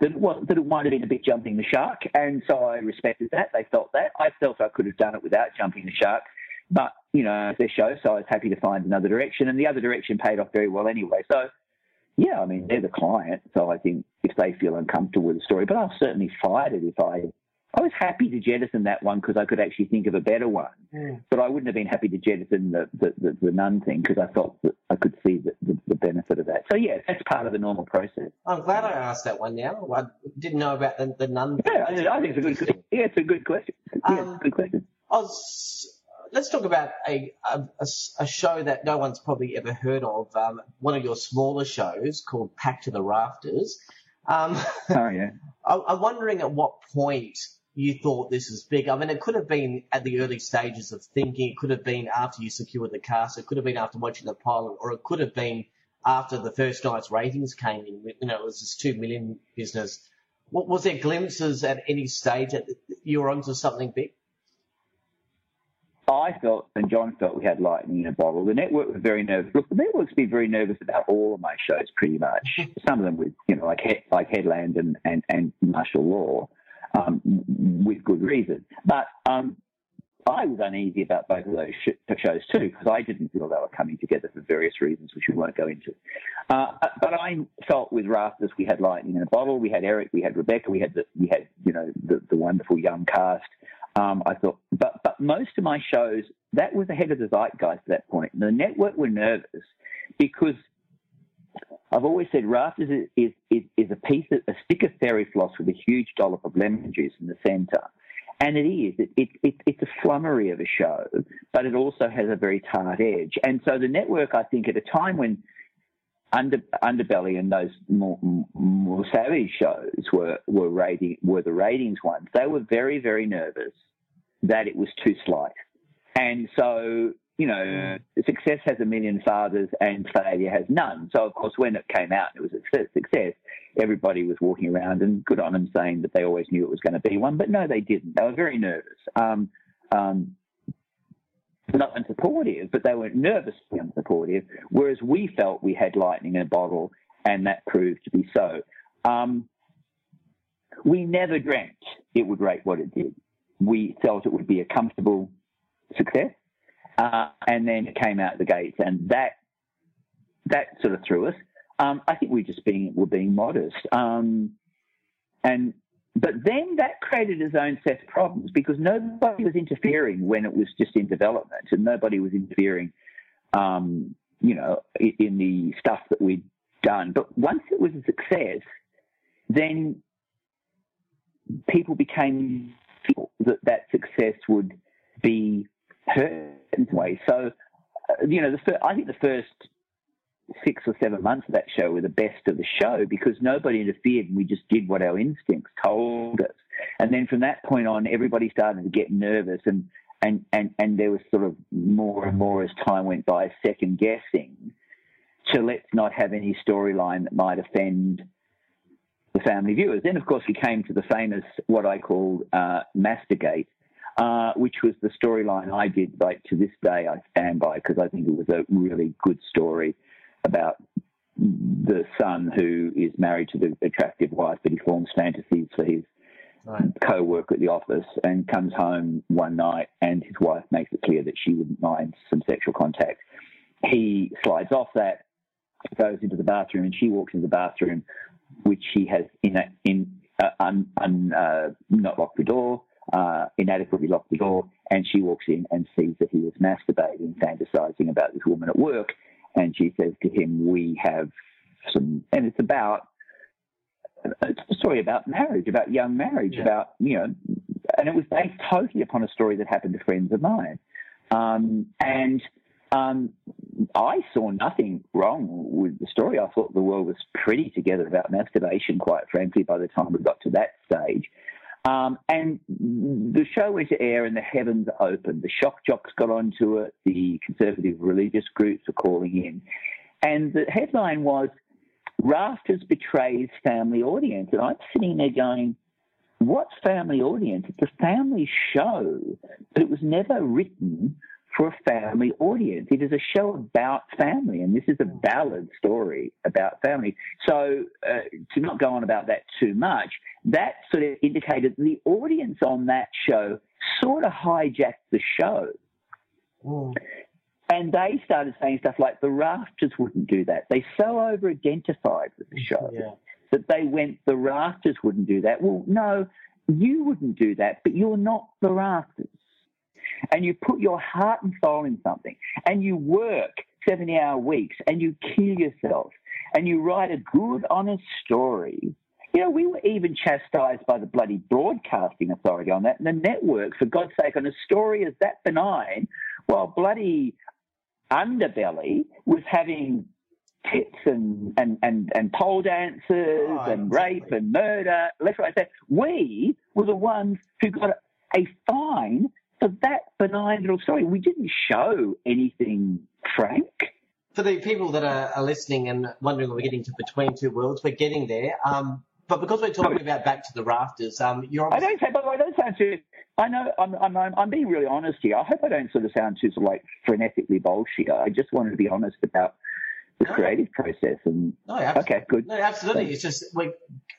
that it, was, that it might have been a bit jumping the shark, and so I respected that. They felt that. I felt I could have done it without jumping the shark, but you know, it's their show, so I was happy to find another direction, and the other direction paid off very well anyway. So, yeah, I mean, they're the client, so I think if they feel uncomfortable with the story, but I'll certainly fight it if I. I was happy to jettison that one because I could actually think of a better one, Mm. but I wouldn't have been happy to jettison the the, the, the nun thing because I felt that I could see the, the, the benefit of that. So yeah, that's part of the normal process. I'm glad I asked that one now. I didn't know about the, the nun. Yeah, I think it's a good. Yeah, it's a good question. Yeah, it's good question. I was, let's talk about a a show that no one's probably ever heard of. Um, one of your smaller shows called Packed to the Rafters. Um, Oh yeah. [LAUGHS] I, I'm wondering at what point you thought this was big. I mean, it could have been at the early stages of thinking. It could have been after you secured the cast. It could have been after watching the pilot, or it could have been after the first night's ratings came in, you know, it was this two million business. What, was there glimpses at any stage that you were onto something big? I felt, and John felt, we had lightning in a bottle. The network was very nervous. Look, the network's been very nervous about all of my shows, pretty much. [LAUGHS] Some of them with, you know, like like Headland and and, and Martial Law, um, with good reason. But um, I was uneasy about both of those shows too because I didn't feel they were coming together for various reasons, which we won't go into. Uh, but I felt with Rafters we had lightning in a bottle. We had Eric, we had Rebecca, we had the, we had you know the, the wonderful young cast. Um, I thought, but but most of my shows that was ahead of the zeitgeist at that point. The network were nervous because I've always said Rafters is is, is, is a piece of a stick of fairy floss with a huge dollop of lemon juice in the centre and it is. It, it, it, it's a flummery of a show, but it also has a very tart edge. And so the network, I think, at a time when under, Underbelly and those more, more savage shows were were rating were the ratings ones. They were very very nervous that it was too slight, and so you know success has a million fathers and failure has none. So of course when it came out, it was a success everybody was walking around and good on them saying that they always knew it was going to be one, but no, they didn't. They were very nervous. Um, um, not unsupportive, but they were nervous nervously unsupportive, whereas we felt we had lightning in a bottle, and that proved to be so. Um, we never dreamt it would rate what it did. We felt it would be a comfortable success, uh, and then it came out the gates, and that that sort of threw us. Um, I think we're just being were being modest. Um, and but then that created its own set of problems because nobody was interfering when it was just in development, and nobody was interfering, um, you know, in, in the stuff that we'd done. But once it was a success, then people became that that success would be hurt in some way. So, uh, you know, the, I think the first six or seven months of that show were the best of the show because nobody interfered and we just did what our instincts told us. And then from that point on, everybody started to get nervous and, and, and, and there was sort of more and more as time went by, second guessing to let's not have any storyline that might offend the family viewers. Then, of course, we came to the famous, what I call uh, Mastigate, uh, which was the storyline I did, like to this day, I stand by because I think it was a really good story about the son who is married to the attractive wife, but he forms fantasies for his right. co-worker at the office and comes home one night and his wife makes it clear that she wouldn't mind some sexual contact. He slides off that, goes into the bathroom, and she walks into the bathroom, which he has in, a, in uh, un, un, uh, not locked the door, uh, inadequately locked the door, and she walks in and sees that he was masturbating, fantasizing about this woman at work, and she says to him, "We have some," and it's about it's a story about marriage, about young marriage, yeah. about you know, and it was based totally upon a story that happened to friends of mine, um, and um, I saw nothing wrong with the story. I thought the world was pretty together about masturbation, quite frankly, by the time we got to that stage. Um, and the show went to air and the heavens opened. The shock jocks got onto it. The conservative religious groups were calling in. And the headline was Rafters betrays family audience. And I'm sitting there going, what family audience? It's a family show, but it was never written for a family audience. It is a show about family, and this is a ballad story about family. So, uh, to not go on about that too much, that sort of indicated the audience on that show sort of hijacked the show. Mm. And they started saying stuff like the rafters wouldn't do that. They so over identified with the show yeah. that they went, the rafters wouldn't do that. Well, no, you wouldn't do that, but you're not the rafters and you put your heart and soul in something and you work 70 hour weeks and you kill yourself and you write a good, honest story. You know, we were even chastised by the bloody broadcasting authority on that and the network, for God's sake, on a story as that benign, while bloody underbelly was having tits and, and, and, and pole dancers oh, and rape and murder, left, right, center. We were the ones who got a fine for that benign little story. We didn't show anything frank. for the people that are, are listening and wondering we're getting to between two worlds, we're getting there. Um, but because we're talking about back to the rafters, um, you're I don't say, by the way, I don't sound too. I know I'm, I'm, I'm, I'm being really honest here. I hope I don't sort of sound too sort of like frenetically bullshit. I just wanted to be honest about the No. creative process and no, absolutely. okay, good. No, absolutely. It's just we're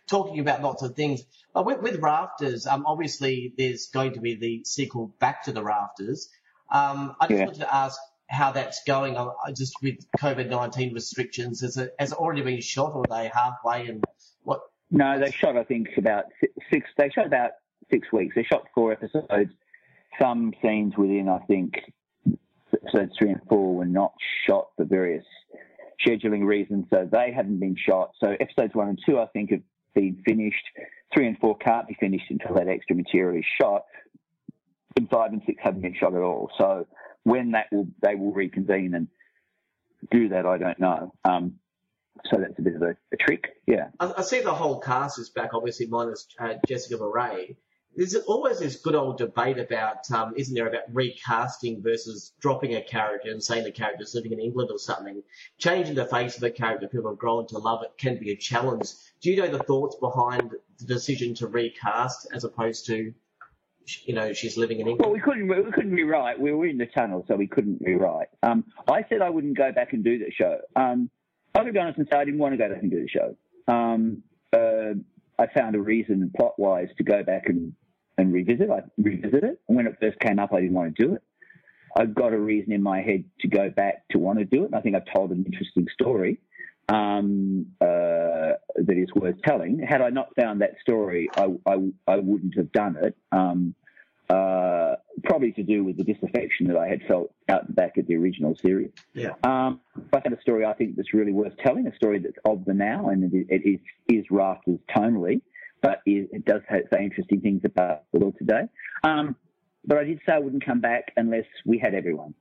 talking about lots of things. But with, with Rafters, um, obviously there's going to be the sequel Back to the Rafters. Um, I just Yeah. wanted to ask how that's going. uh, Just with COVID nineteen restrictions, has it has it already been shot, or are they halfway? And what? No, they shot I think about six. They shot about six weeks. They shot four episodes. Some scenes within I think episodes three and four were not shot for various scheduling reasons, so they haven't been shot. So episodes one and two I think have been finished. Three and four can't be finished until that extra material is shot. And five and six haven't been shot at all. So when that will they will reconvene and do that, I don't know. Um, so that's a bit of a, a trick. Yeah. I, I see the whole cast is back, obviously minus uh, Jessica Marais. There's always this good old debate about, um, isn't there, about recasting versus dropping a character and saying the character's living in England or something. Changing the face of a character, people have grown to love it, can be a challenge. Do you know the thoughts behind the decision to recast as opposed to, you know, she's living in England? Well, we couldn't we couldn't rewrite. We were in the tunnel, so we couldn't rewrite. Um, I said I wouldn't go back and do the show. Um, I'll be honest and say I didn't want to go back and do the show. Um, uh, I found a reason plot wise to go back and, and revisit. I revisited it. And when it first came up, I didn't want to do it. I've got a reason in my head to go back to want to do it. And I think I've told an interesting story um, uh, that is worth telling. Had I not found that story, I, I, I wouldn't have done it. Um, uh, probably to do with the disaffection that I had felt out back at the original series. Yeah. Um, I had a story I think that's really worth telling, a story that's of the now, and it, it is, is Rafters tonally, but it, it does have, say interesting things about the world today. Um, but I did say I wouldn't come back unless we had everyone.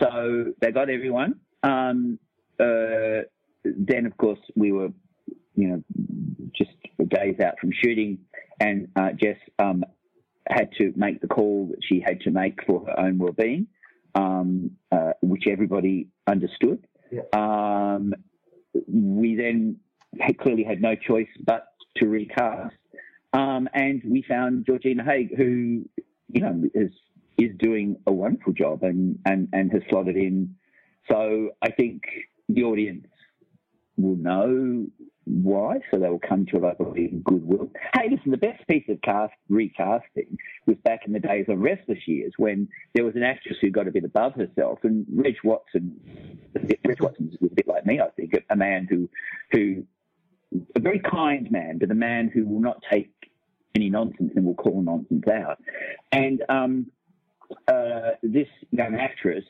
So they got everyone. Um, uh, then, of course, we were, you know, just days out from shooting, and uh, Jess um, had to make the call that she had to make for her own well-being, um, uh, which everybody understood. Yeah. Um, we then had, clearly had no choice but to recast, um, and we found Georgina Haig, who you know is is doing a wonderful job and and and has slotted in. So I think the audience will know why, so they will come to it, I believe, in goodwill. Hey, listen, the best piece of cast recasting was back in the days of Restless Years when there was an actress who got a bit above herself, and Reg Watson, Reg Watson was a bit like me, I think, a man who, who, a very kind man, but a man who will not take any nonsense and will call nonsense out. And um, uh, this young actress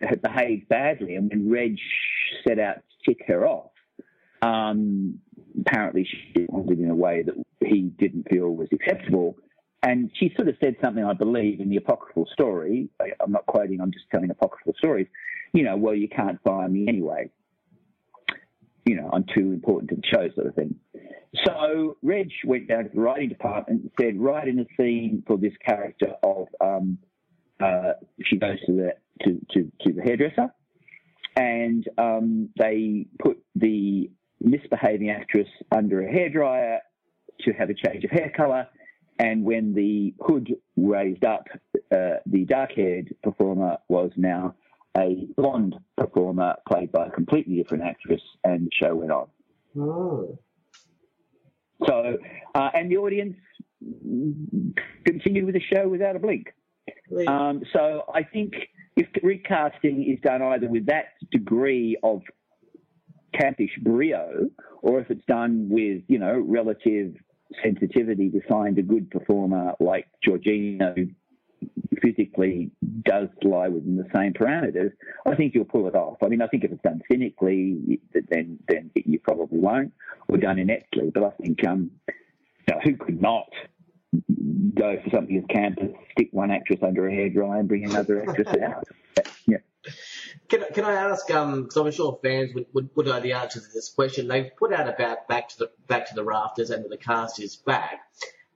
had behaved badly, and when Reg set out to kick her off, um, apparently she wanted in a way that he didn't feel was acceptable. And she sort of said something, I believe, in the apocryphal story. I- I'm not quoting, I'm just telling apocryphal stories. You know, well, you can't fire me anyway. You know, I'm too important to the show, sort of thing. So Reg went down to the writing department and said, write in a scene for this character of um, uh, she goes to the to, to, to the hairdresser, and um, they put the misbehaving actress under a hairdryer to have a change of hair color. And when the hood raised up, uh, the dark-haired performer was now a blonde performer played by a completely different actress, and the show went on. Oh. So, uh, and the audience continued with the show without a blink. Um, so I think if recasting is done either with that degree of campish brio, or if it's done with you know relative sensitivity to find a good performer like Georgina, who physically does lie within the same parameters, I think you'll pull it off. I mean, I think if it's done cynically, then then you probably won't, or done ineptly. But I think um, you know, who could not go for something as camp as stick one actress under a hairdryer and bring another actress out? Yeah. Can, can I ask? Um, Because I'm sure fans would, would, would know the answer to this question. They've put out about back to the back to the rafters and the cast is back.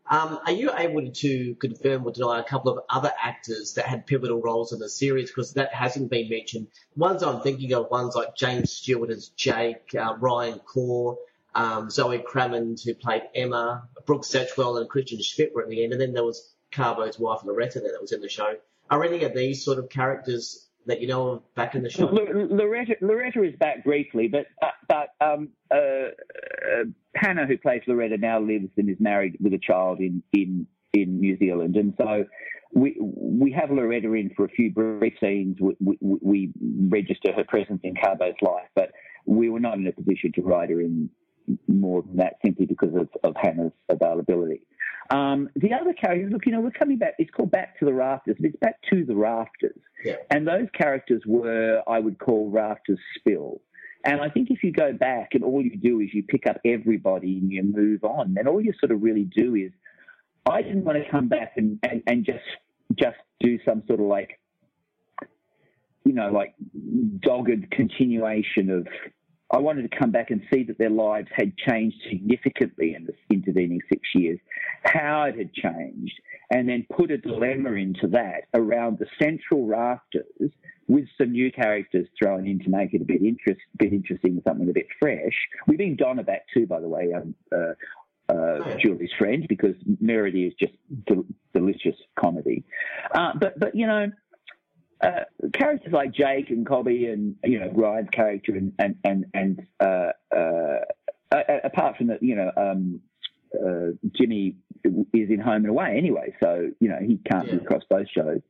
Um, are you able to confirm or deny a couple of other actors that had pivotal roles in the series? Because that hasn't been mentioned. Ones I'm thinking of, ones like James Stewart as Jake, uh, Ryan Corr, um, Zoe Cramond who played Emma, Brooke Satchwell and Christian Schmidt were at the end, and then there was Carbo's wife Loretta that was in the show. Are any of these sort of characters that you know of back in the show? Loretta, Loretta is back briefly, but uh, but um, uh, uh, Hannah, who plays Loretta, now lives and is married with a child in in in New Zealand, and so we we have Loretta in for a few brief scenes. We, we, we register her presence in Carbo's life, but we were not in a position to write her in more than that simply because of, of Hannah's availability. Um, the other characters, look, you know, we're coming back. It's called Back to the Rafters. It's back to the Rafters, Yeah. and those characters were, I would call, Rafters Spill. And I think if you go back and all you do is you pick up everybody and you move on, then all you sort of really do is, I didn't want to come back and, and, and just just do some sort of like, you know, like dogged continuation of I wanted to come back and see that their lives had changed significantly in the intervening six years, how it had changed, and then put a dilemma into that around the central rafters with some new characters thrown in to make it a bit, interest, bit interesting, something a bit fresh. We've bring Donna back too, by the way, um, uh, uh, Julie's friend, because Meredith is just del- delicious comedy. Uh, but, but, you know, uh, characters like Jake and Cobby and you know Ryan's character and and and, and uh, uh, apart from that, you know um, uh, Jimmy is in Home and Away anyway, so you know he can't Yeah. be across both shows.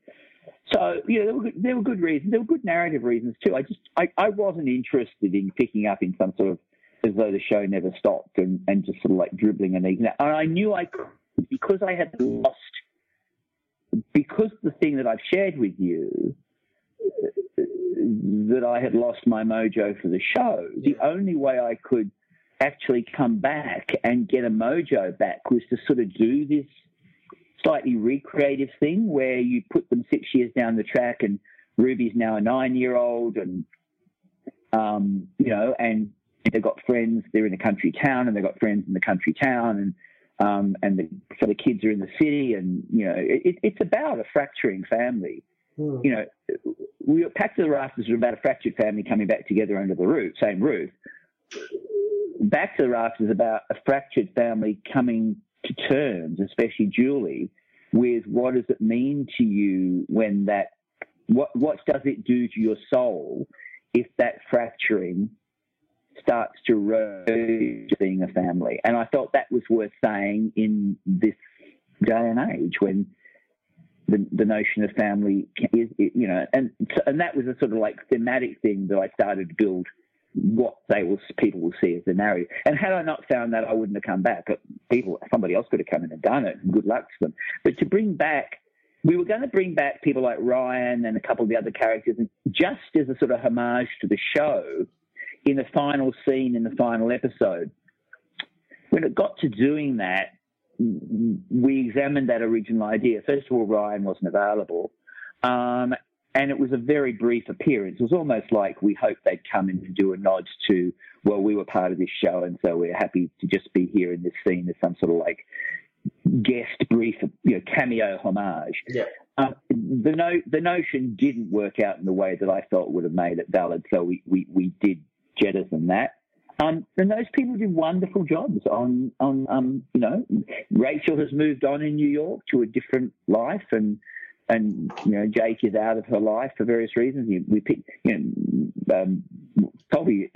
So you know there were good, there were good reasons. There were good narrative reasons too. I just I, I wasn't interested in picking up in some sort of as though the show never stopped and, and just sort of like dribbling and eating. And I knew I could because I had lost because the thing that I've shared with you that I had lost my mojo for the show. The only way I could actually come back and get a mojo back was to sort of do this slightly recreative thing where you put them six years down the track and Ruby's now a nine year old and um, you know, and they've got friends, they're in a country town and they've got friends in the country town and um, and the, so the kids are in the city and you know, it, it's about a fracturing family Hmm. you know, we Packed to the Rafters are about a fractured family coming back together under the roof, same roof. Back to the Rafters is about a fractured family coming to terms, especially Julie, with what does it mean to you when that, what, what does it do to your soul if that fracturing starts to road being a family? And I felt that was worth saying in this day and age when the, the notion of family is, you know, and and that was a sort of like thematic thing that I started to build what they will people will see as the narrative. And had I not found that, I wouldn't have come back. But people, somebody else could have come in and done it. Good luck to them. But to bring back, we were going to bring back people like Ryan and a couple of the other characters, and just as a sort of homage to the show, in the final scene in the final episode, when it got to doing that, we examined that original idea. First of all, Ryan wasn't available. Um, and it was a very brief appearance. It was almost like we hoped they'd come in and do a nod to, well, we were part of this show, and so we're happy to just be here in this scene as some sort of like guest brief, you know, cameo homage. Yeah. Um, the no, the notion didn't work out in the way that I felt would have made it valid, so we, we, we did jettison that. Um, and those people do wonderful jobs on, on, um, you know, Rachel has moved on in New York to a different life and, and, you know, Jake is out of her life for various reasons. You- We pick, you know, um, probably,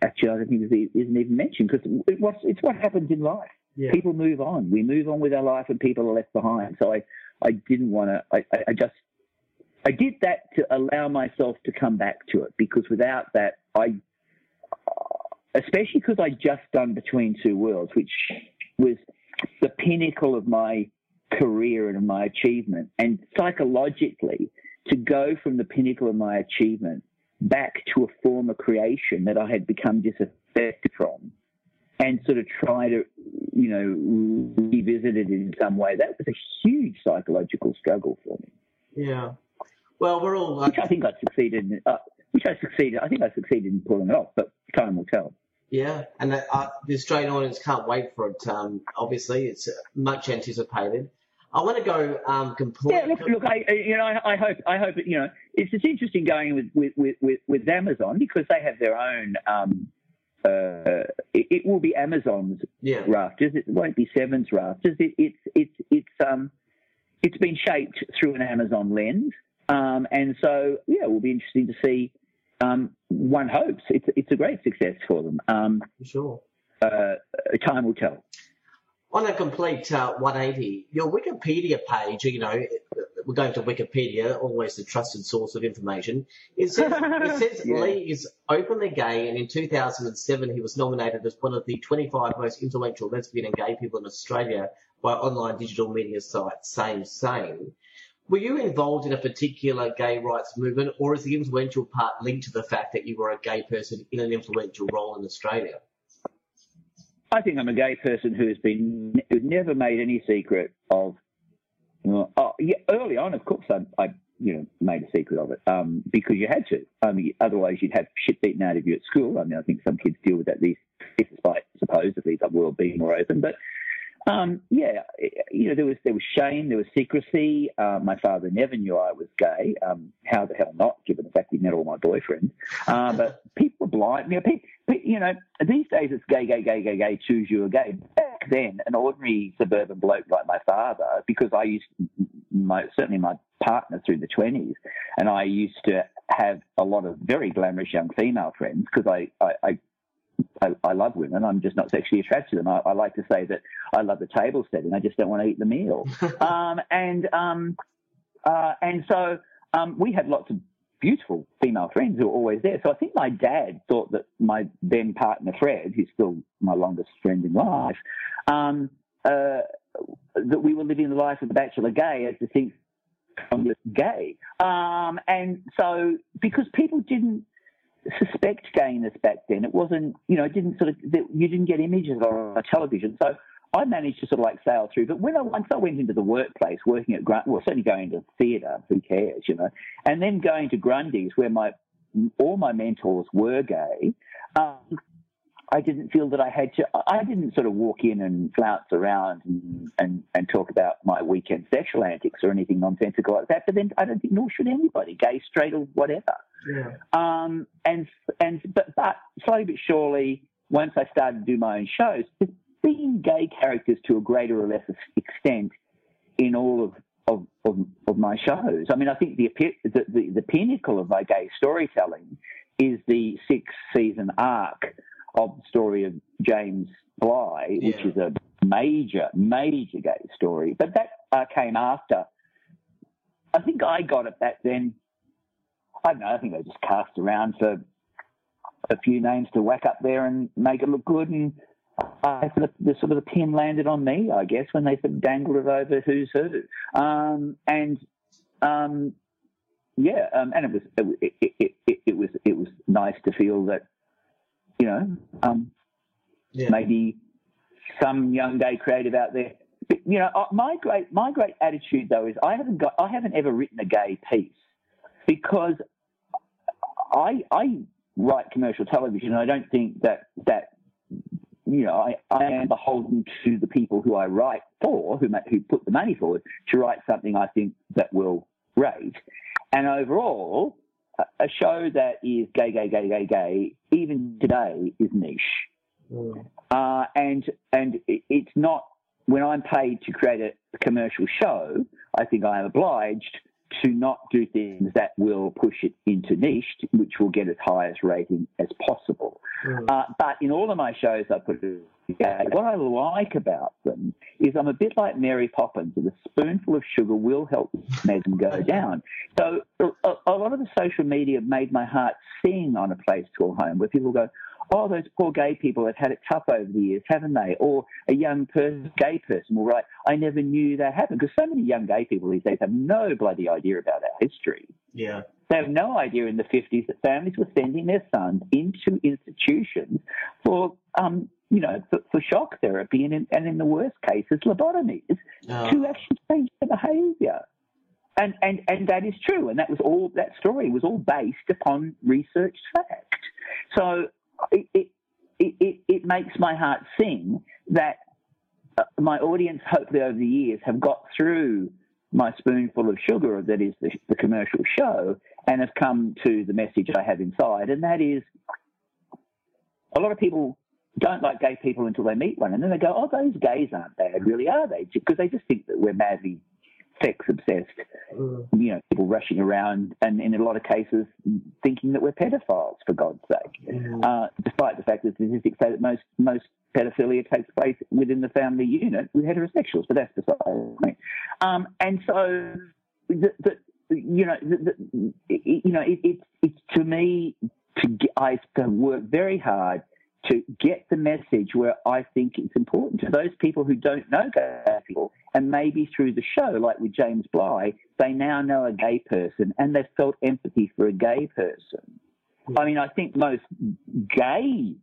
actually, I don't think isn't even mentioned because it was, it's what happens in life. Yeah. People move on. We move on with our life and people are left behind. So I, I didn't want to, I, I, I just, I did that to allow myself to come back to it because without that, I, especially because I'd just done Between Two Worlds, which was the pinnacle of my career and of my achievement. And psychologically, to go from the pinnacle of my achievement back to a former creation that I had become disaffected from and sort of try to, you know, revisit it in some way, that was a huge psychological struggle for me, Yeah. Well, we're all. Which I think I succeeded in. Uh, which I succeeded. I think I succeeded in pulling it off, but time will tell. Yeah, and uh, uh, the Australian audience can't wait for it. Um, obviously, it's much anticipated. I want to go um, completely. Yeah, look, look, I, you know, I, I hope, I hope, you know, it's just interesting going with with, with, with, with Amazon because they have their own. Um, uh, it, it, will be Amazon's yeah. rafters. It won't be Seven's rafters. It, it's it's it's um it's been shaped through an Amazon lens, um, and so yeah, it will be interesting to see. Um, one hopes it's it's a great success for them. Um, sure. Uh, time will tell. On a complete uh, 180, your Wikipedia page, you know, we're going to Wikipedia, always the trusted source of information. It says, it [LAUGHS] says yeah. Lee is openly gay, and in 2007 he was nominated as one of the 25 most influential lesbian and gay people in Australia by online digital media site Same Same. Were you involved in a particular gay rights movement, or is the influential part linked to the fact that you were a gay person in an influential role in Australia? I think I'm a gay person who has been who never made any secret of. Oh, yeah, early on, of course, I, I you know made a secret of it um, because you had to. I mean, otherwise you'd have shit beaten out of you at school. I mean, I think some kids deal with that these despite supposedly the world being more open, but um, yeah, you know, there was there was shame, there was secrecy. Uh, my father never knew I was gay. Um, how the hell not, given the fact he met all my boyfriends. Uh, but people are blind. You know, you know, these days it's gay, gay, gay, gay, gay. Choose you a gay. Back then, an ordinary suburban bloke like my father, because I used my certainly my partner through the twenties, and I used to have a lot of very glamorous young female friends because I, I, I I, I, love women. I'm just not sexually attracted to them. I, I, like to say that I love the table setting. I just don't want to eat the meal. [LAUGHS] um, and um, uh, and so um, we had lots of beautiful female friends who were always there. So I think my dad thought that my then partner Fred, who's still my longest friend in life, um, uh, that we were living the life of the bachelor gay as distinct from just gay. Um, and so because people didn't suspect gayness back then. It wasn't, you know, it didn't sort of, you didn't get images on television. So I managed to sort of like sail through. But when I, once I went into the workplace, working at Grund, well, certainly going to theatre, who cares, you know, and then going to Grundy's where my, all my mentors were gay, um, I didn't feel that I had to. I didn't sort of walk in and flounce around and, and, and talk about my weekend sexual antics or anything nonsensical like that. But then I don't think nor should anybody, gay, straight, or whatever. Yeah. Um, and and but but slowly but surely, once I started to do my own shows, being gay characters to a greater or lesser extent in all of of, of, of my shows. I mean, I think the, the, the, the pinnacle of my gay storytelling is the six season arc of the story of James yeah. which is a major, major gay story. But that uh, came after. I think I got it back then. I don't know. I think they just cast around for a few names to whack up there and make it look good. And I sort of, the sort of the pin landed on me, I guess, when they sort of dangled it over who's who. Um, and um, yeah, um, and it was it, it, it, it, was it was nice to feel that you know, um, yeah. maybe some young gay creative out there. But, you know, my great my great attitude though is I haven't got I haven't ever written a gay piece because I I write commercial television. and I don't think that that you know I, I am beholden to the people who I write for, who who put the money forward to write something I think that will rate. And overall, a show that is gay, gay, gay, gay, gay, even today is niche. Mm. Uh, and and it's not when I'm paid to create a commercial show. I think I am obliged to not do things that will push it into niche, which will get as high as rating as possible. Mm. Uh, but in all of my shows, I put what I like about them is I'm a bit like Mary Poppins, and a spoonful of sugar will help them go [LAUGHS] down. So a, a lot of the social media made my heart sing on a place called home, where people go, oh, those poor gay people have had it tough over the years, haven't they? Or a young person, gay person will write, I never knew that happened. Because so many young gay people these days have no bloody idea about our history. Yeah. They have no idea in the 50s that families were sending their sons into institutions for, um, you know, for, for shock therapy and in, and in the worst cases, lobotomies oh. to actually change the behaviour. And, and, and that is true. And that was all, that story was all based upon research fact. So it, it, it, makes my heart sing that uh, my audience, hopefully over the years, have got through my spoonful of sugar that is the, the commercial show and have come to the message I have inside, and that is a lot of people don't like gay people until they meet one, and then they go, "Oh, those gays aren't bad, really, are they?" Because they just think that we're madly sex obsessed. Mm. You know, people rushing around, and in a lot of cases, thinking that we're pedophiles, for God's sake. Mm. Uh, despite the fact that statistics say that most most pedophilia takes place within the family unit with heterosexuals, but that's beside the point. Um, and so, the, the, you know, the, you know, it, it, it's to me to I have to work very hard to get the message where I think it's important to those people who don't know gay people. And maybe through the show, like with James Bligh, they now know a gay person and they've felt empathy for a gay person. Hmm. I mean, I think most gay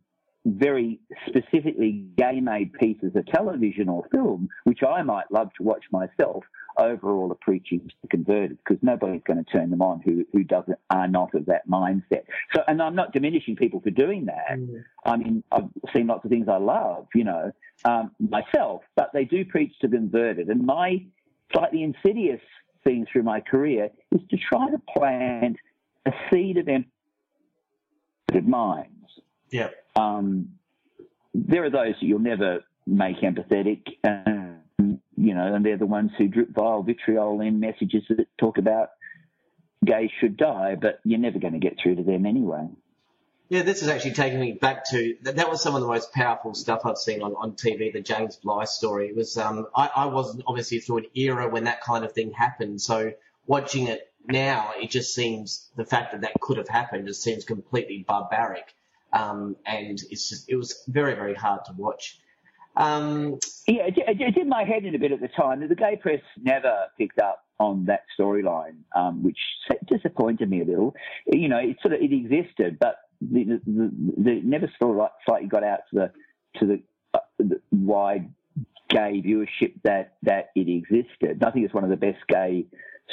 very specifically gay made pieces of television or film, which I might love to watch myself, over all the preaching to the converted, because nobody's going to turn them on who, who doesn't are not of that mindset. So, and I'm not diminishing people for doing that. Mm. I mean, I've seen lots of things I love, you know, um, myself, but they do preach to the converted. And my slightly insidious thing through my career is to try to plant a seed of empty minds. Yeah um, there are those that you'll never make empathetic, um, you know, and they're the ones who drip vile vitriol in messages that talk about gays should die, but you're never going to get through to them anyway. Yeah, this is actually taking me back to that. that was some of the most powerful stuff I've seen on, on TV. The James Bligh story it was. Um, I, I wasn't obviously through an era when that kind of thing happened, so watching it now, it just seems the fact that that could have happened just seems completely barbaric. Um, and it's just, it was very, very hard to watch. Um, yeah, it, it, did my head in a bit at the time. The gay press never picked up on that storyline, um, which disappointed me a little. You know, it sort of it existed, but the, the, the never sort of slightly got out to the to the, uh, the wide gay viewership that that it existed. I think it's one of the best gay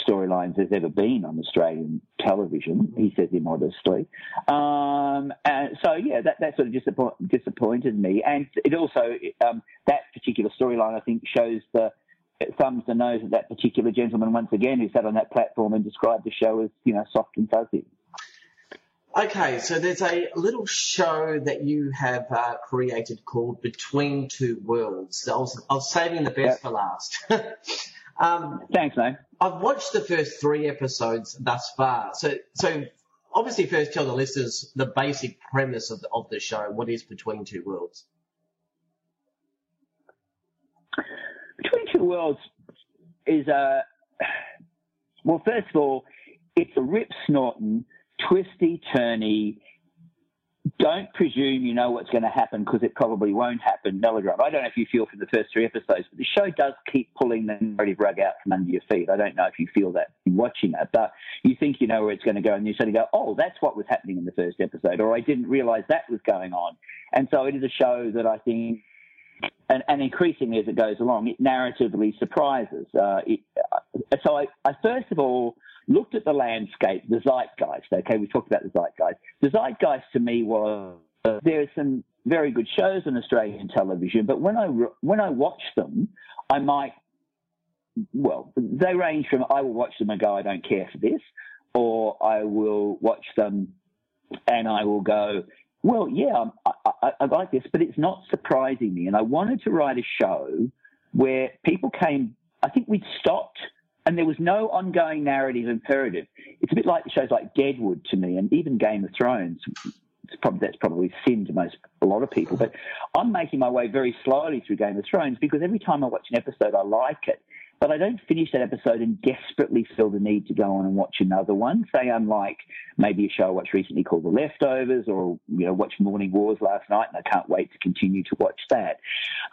storylines there's ever been on Australian television, he says immodestly. Um, and so, yeah, that, that sort of disappoint, disappointed me. And it also, um, that particular storyline, I think, shows the thumbs the nose of that particular gentleman once again who sat on that platform and described the show as, you know, soft and fuzzy. Okay, so there's a little show that you have uh, created called Between Two Worlds. I was, I was saving the best yep. for last. [LAUGHS] um, Thanks, mate. I've watched the first three episodes thus far. So, so obviously, first tell the listeners the basic premise of the, of the show. What is Between Two Worlds? Between Two Worlds is a well. First of all, it's a rip snorting, twisty, turny, don't presume you know what's going to happen because it probably won't happen melodrama. I don't know if you feel from the first three episodes, but the show does keep pulling the narrative rug out from under your feet. I don't know if you feel that watching it, but you think you know where it's going to go, and you of go, "Oh, that's what was happening in the first episode," or "I didn't realize that was going on." And so it is a show that I think, and, and increasingly as it goes along, it narratively surprises. Uh, it, uh, so I, I first of all looked at the landscape, the zeitgeist. Okay, we talked about the zeitgeist. The zeitgeist to me was uh, there are some very good shows on Australian television, but when I when I watch them, I might well they range from I will watch them and go I don't care for this, or I will watch them and I will go well yeah I, I, I like this, but it's not surprising me, and I wanted to write a show where people came. I think we'd stopped and there was no ongoing narrative imperative. It's a bit like the shows like Deadwood to me, and even Game of Thrones. Probably, that's probably sin to most a lot of people, but I'm making my way very slowly through Game of Thrones because every time I watch an episode, I like it, but I don't finish that episode and desperately feel the need to go on and watch another one. Say, unlike maybe a show I watched recently called The Leftovers, or you know, watched Morning Wars last night, and I can't wait to continue to watch that.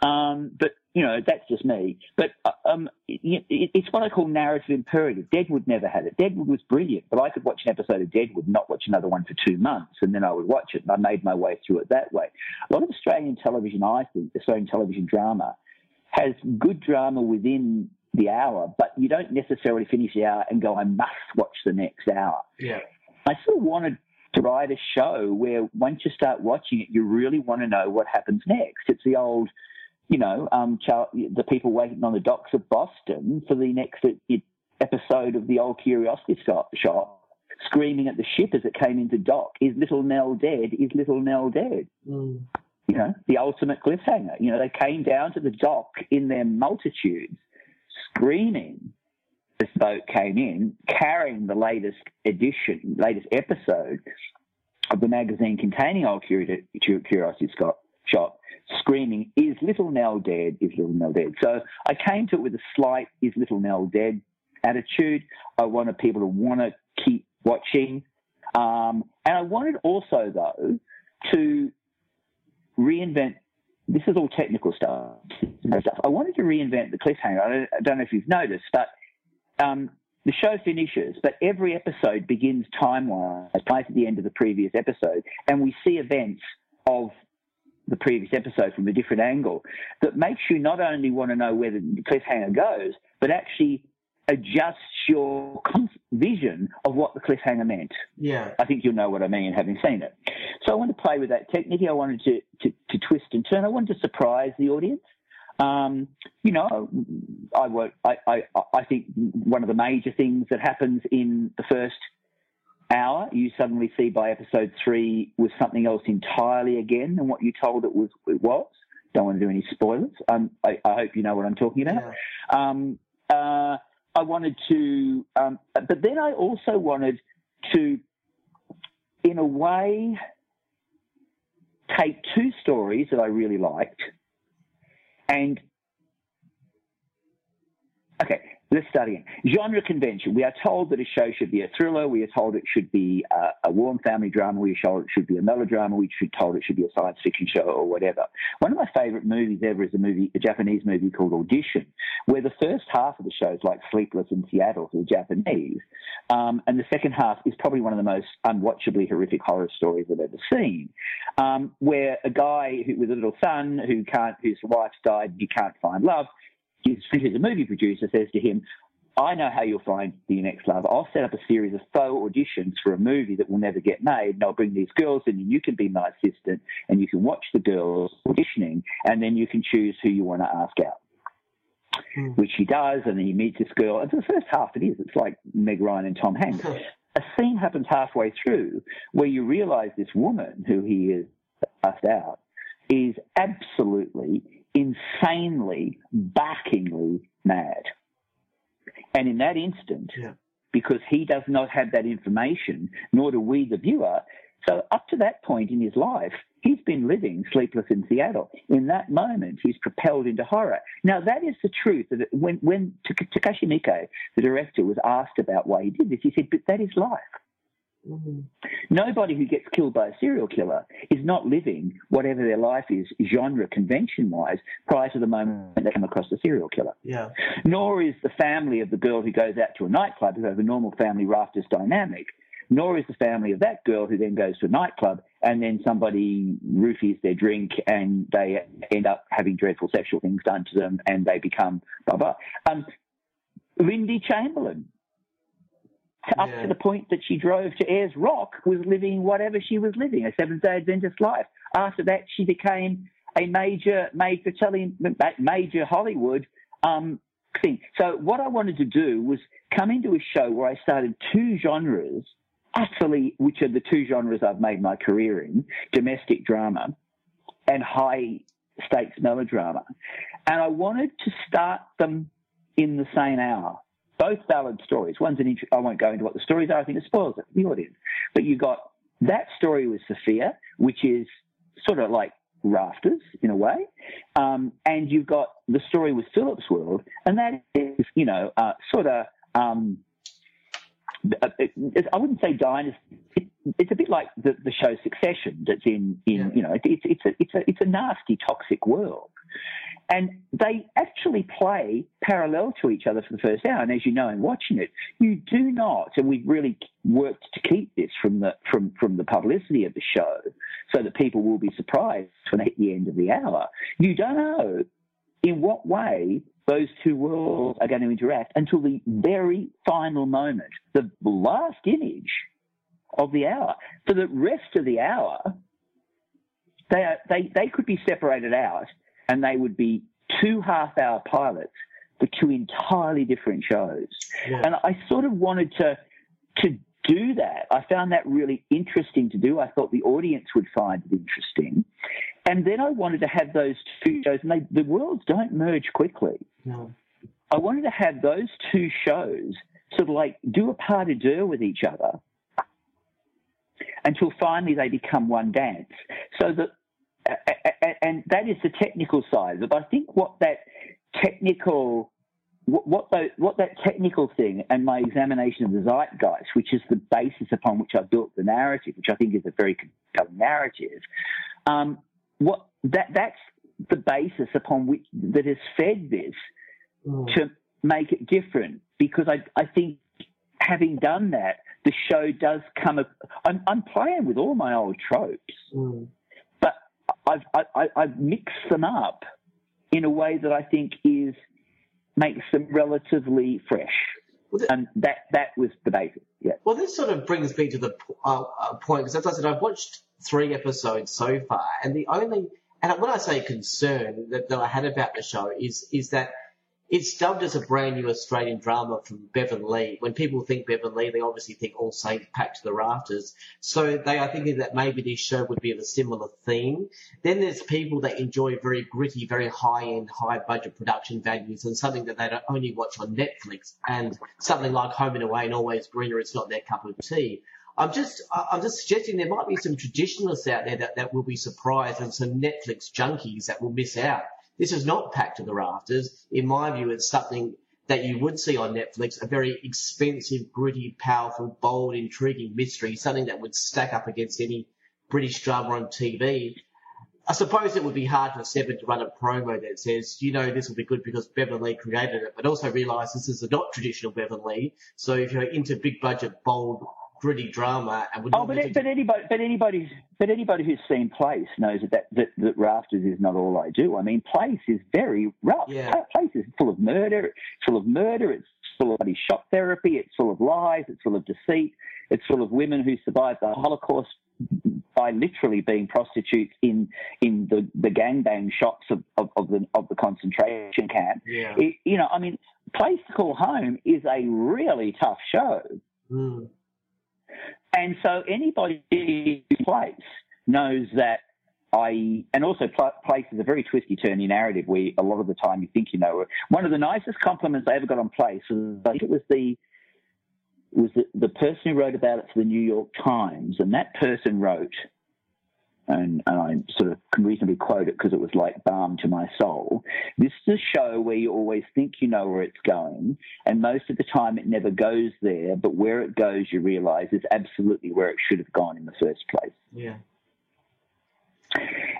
Um, but you know, that's just me. But uh, um, it, it's what I call narrative imperative. Deadwood never had it. Deadwood was brilliant, but I could watch an episode of Deadwood, not watch another one for two months, and then I would watch it, and I made my way through it that way. A lot of Australian television, I think, Australian television drama, has good drama within the hour, but you don't necessarily finish the hour and go, I must watch the next hour. Yeah. I sort of wanted to write a show where once you start watching it, you really want to know what happens next. It's the old, you know, um, the people waiting on the docks of Boston for the next episode of the old Curiosity Shop, screaming at the ship as it came into dock, "Is little Nell dead? Is little Nell dead?" Mm. You know, the ultimate cliffhanger. You know, they came down to the dock in their multitudes, screaming this boat came in carrying the latest edition, latest episode of the magazine containing Old Curiosity Shop, screaming, Is Little Nell dead? Is Little Nell dead? So I came to it with a slight Is Little Nell dead attitude. I wanted people to want to keep watching. Um, and I wanted also, though, to reinvent this is all technical stuff. I wanted to reinvent the cliffhanger. I don't, know if you've noticed, but um, the show finishes, but every episode begins time wise, right at the end of the previous episode, and we see events of the previous episode from a different angle that makes you not only want to know where the cliffhanger goes, but actually adjusts your vision of what the cliffhanger meant. Yeah. I think you'll know what I mean having seen it. So I wanted to play with that technique. I wanted to, to, to twist and turn. I wanted to surprise the audience. Um, you know, I work. I, I, I think one of the major things that happens in the first hour, you suddenly see by episode three was something else entirely again than what you told it was. It was. Don't want to do any spoilers. Um, I, I hope you know what I'm talking about. Yeah. Um, uh, I wanted to, um, but then I also wanted to, in a way, take two stories that I really liked and okay, let's start. Genre convention. We are told that a show should be a thriller. We are told it should be a, a warm family drama. We are told it should be a melodrama. We should told it should be a science fiction show or whatever. One of my favourite movies ever is a movie, a Japanese movie called Audition, where the first half of the show is like Sleepless in Seattle for the Japanese, um, and the second half is probably one of the most unwatchably horrific horror stories I've ever seen, um, where a guy who, with a little son who can't, whose wife's died, he can't find love his, a movie producer says to him, I know how you'll find your next love. I'll set up a series of faux auditions for a movie that will never get made, and I'll bring these girls in, and you can be my assistant, and you can watch the girls auditioning, and then you can choose who you want to ask out. Mm. Which he does, and then he meets this girl. And for the first half, it is. It's like Meg Ryan and Tom Hanks. a scene happens halfway through where you realise this woman who he is asked out is absolutely insanely, barkingly mad. And in that instant, yeah. because he does not have that information, nor do we, the viewer, so up to that point in his life, he's been living sleepless in Seattle. In that moment, he's propelled into horror. Now, that is the truth. That when, when Takashi Miike, the director, was asked about why he did this, he said, but that is life. Mm-hmm. Nobody who gets killed by a serial killer is not living whatever their life is, genre convention wise, prior to the moment they come across the serial killer. Yeah. Nor is the family of the girl who goes out to a nightclub, who has a normal family rafters dynamic, nor is the family of that girl who then goes to a nightclub and then somebody roofies their drink and they end up having dreadful sexual things done to them and they become blah blah. Um, Lindy Chamberlain up Yeah. to the point that she drove to Ayers Rock, was living whatever she was living, a Seventh Day Adventist life. After that, she became a major, major telling, major Hollywood um, thing. So what I wanted to do was come into a show where I started two genres, utterly, which are the two genres I've made my career in: domestic drama and high stakes melodrama. And I wanted to start them in the same hour. Both valid stories. One's an int- I won't go into what the stories are. I think it spoils it for the audience. But you got that story with Sophia, which is sort of like rafters in a way, um, and you've got the story with Philip's World, and that is you know uh, sort of. Um, uh, I wouldn't say dynasty. It's a bit like the, the show Succession. That's in, in you know, it's it's a it's a it's a nasty, toxic world, and they actually play parallel to each other for the first hour. And as you know, in watching it, you do not, and we've really worked to keep this from the from from the publicity of the show, so that people will be surprised when hit the end of the hour. You don't know in what way those two worlds are going to interact until the very final moment. The last image of the hour. For the rest of the hour, they are, they they could be separated out, and they would be two half-hour pilots for two entirely different shows. Yeah. And I sort of wanted to to do that. I found that really interesting to do. I thought the audience would find it interesting. And then I wanted to have those two shows, and they, the worlds don't merge quickly. No. I wanted to have those two shows sort of like do a pas de deux with each other until finally they become one dance. So that, and that is the technical side of it. But I think what that technical, what, the, what that technical thing and my examination of the zeitgeist, which is the basis upon which I built the narrative, which I think is a very compelling narrative, um, what that that's the basis upon which that has fed this Mm. to make it different because I, I think having done that, the show does come. A, I'm, I'm playing with all my old tropes, Mm. I've, I, I, I've mixed them up in a way that I think is makes them relatively fresh. Well, And that that was the basis. Yeah. Well, this sort of brings me to the uh, uh, point because, as I said, I've watched three episodes so far, and the only and when I say concern that, that I had about the show is is that it's dubbed as a brand new Australian drama from Bevan Lee. When people think Bevan Lee, they obviously think All Saints packed to the rafters. So they are thinking that maybe this show would be of a similar theme. Then there's people that enjoy very gritty, very high-end, high-budget production values and something that they don't only watch on Netflix and something like Home and Away and Always Greener, it's not their cup of tea. I'm just, I'm just suggesting there might be some traditionalists out there that, that will be surprised and some Netflix junkies that will miss out. This is not packed to the rafters. In my view, it's something that you would see on Netflix, a very expensive, gritty, powerful, bold, intriguing mystery, something that would stack up against any British drama on TV. I suppose it would be hard for Seven to run a promo that says, you know, this will be good because Bevan Lee created it, but also realise this is a not traditional Bevan Lee. So if you're into big budget, bold, gritty drama and Oh, but, but anybody, but anybody, but anybody who's seen Place knows that, that that that Rafters is not all I do. I mean, Place is very rough. Yeah. Place is full of murder. It's full of murder. It's full of bloody shock therapy. It's full of lies. It's full of deceit. It's full of women who survived the Holocaust by literally being prostitutes in in the the gangbang shops of, of, of the of the concentration camp. Yeah. It, you know, I mean, Place to Call Home is a really tough show. Mm. And so anybody who plays knows that I, and also pl- place is a very twisty, turny narrative where a lot of the time you think you know. One of the nicest compliments I ever got on place was, I think it was the, was the, the person who wrote about it for the New York Times, and that person wrote, and, and I sort of can reasonably quote it because it was like balm to my soul. This is a show where you always think you know where it's going, and most of the time it never goes there, but where it goes, you realize is absolutely where it should have gone in the first place. Yeah.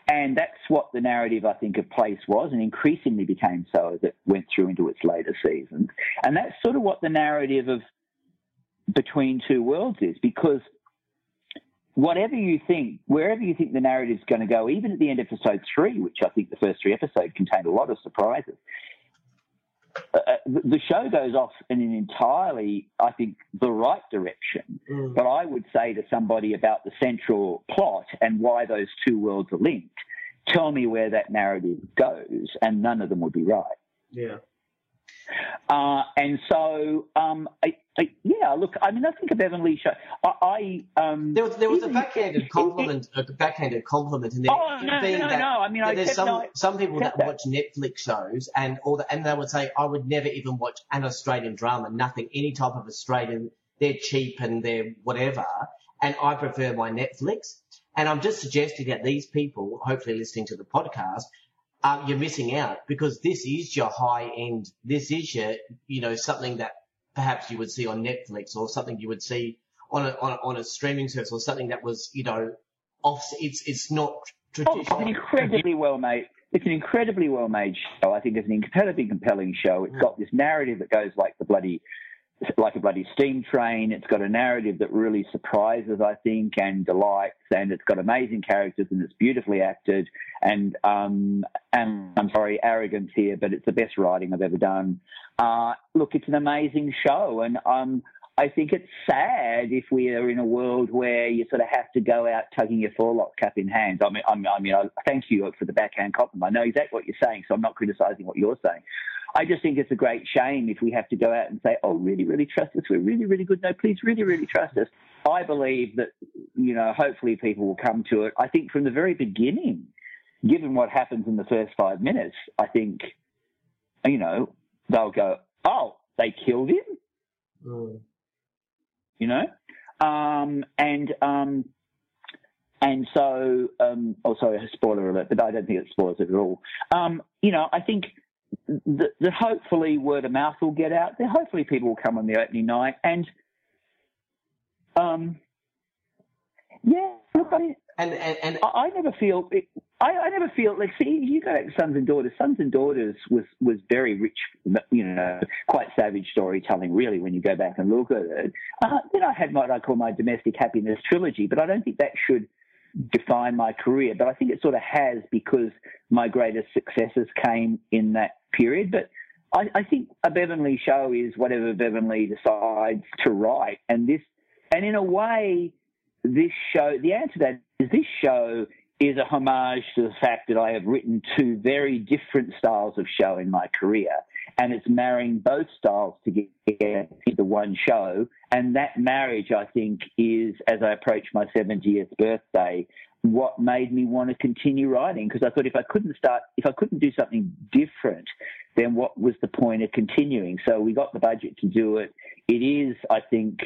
And that's what the narrative, I think, of Place was, and increasingly became so as it went through into its later seasons. And that's sort of what the narrative of Between Two Worlds is, because whatever you think, wherever you think the narrative's going to go, even at the end of episode three, which I think the first three episodes contained a lot of surprises, uh, the the show goes off in an entirely, I think, the right direction. Mm. But I would say to somebody about the central plot and why those two worlds are linked, tell me where that narrative goes, and none of them would be right. Yeah. Uh, and so, um, I, I, yeah, look, I mean, I think of Bevan Lee show. I, I um, There was, there was a backhanded compliment, a backhanded compliment in there. Oh, no, being no, that, no, I mean, I there's some some people that that. watch Netflix shows and all that, and they would say, I would never even watch an Australian drama, nothing, any type of Australian. They're cheap and they're whatever, and I prefer my Netflix. And I'm just suggesting that these people, hopefully listening to the podcast, uh, you're missing out because this is your high end. This is your, you know, something that perhaps you would see on Netflix or something you would see on a, on a, on a streaming service or something that was, you know, off. It's it's not Oh, it's an incredibly well made. It's an incredibly well made show. I think it's an incredibly compelling show. It's got this narrative that goes like the bloody, like a bloody steam train. It's got a narrative that really surprises, I think, and delights, and it's got amazing characters and it's beautifully acted. And um, and I'm sorry, arrogance here, but it's the best writing I've ever done. Uh, look, it's an amazing show, and um, I think it's sad if we are in a world where you sort of have to go out tugging your forelock cap in hand. I mean, I mean, I mean, I thank you for the backhand compliment. I know exactly what you're saying, so I'm not criticising what you're saying. I just think it's a great shame if we have to go out and say, "Oh, really, really trust us. We're really, really good. No, please, really, really trust us." I believe that you know, hopefully, people will come to it. I think from the very beginning, given what happens in the first five minutes, I think you know they'll go, "Oh, they killed him." Mm. you know, um, and um, and so, um, oh, sorry, a spoiler alert, but I don't think it spoils it at all. Um, you know, I think that, that hopefully word of mouth will get out there. Hopefully, people will come on the opening night, and um, yeah, look, I, And, and, and I, I never feel. It, I, I never feel like see you go to Sons and Daughters. Sons and Daughters was was very rich, you know, quite savage storytelling. Really, when you go back and look at it, uh, then I had what I call my domestic happiness trilogy. But I don't think that should define my career. But I think it sort of has because my greatest successes came in that period. But I, I think a Bevan show is whatever Bevan decides to write, and this, and in a way, this show. The answer to that is this show is a homage to the fact that I have written two very different styles of show in my career. And it's marrying both styles together into one show. And that marriage, I think, is, as I approach my 70th birthday, what made me want to continue writing. Because I thought if I couldn't start, if I couldn't do something different, then what was the point of continuing? So we got the budget to do it. It is, I think,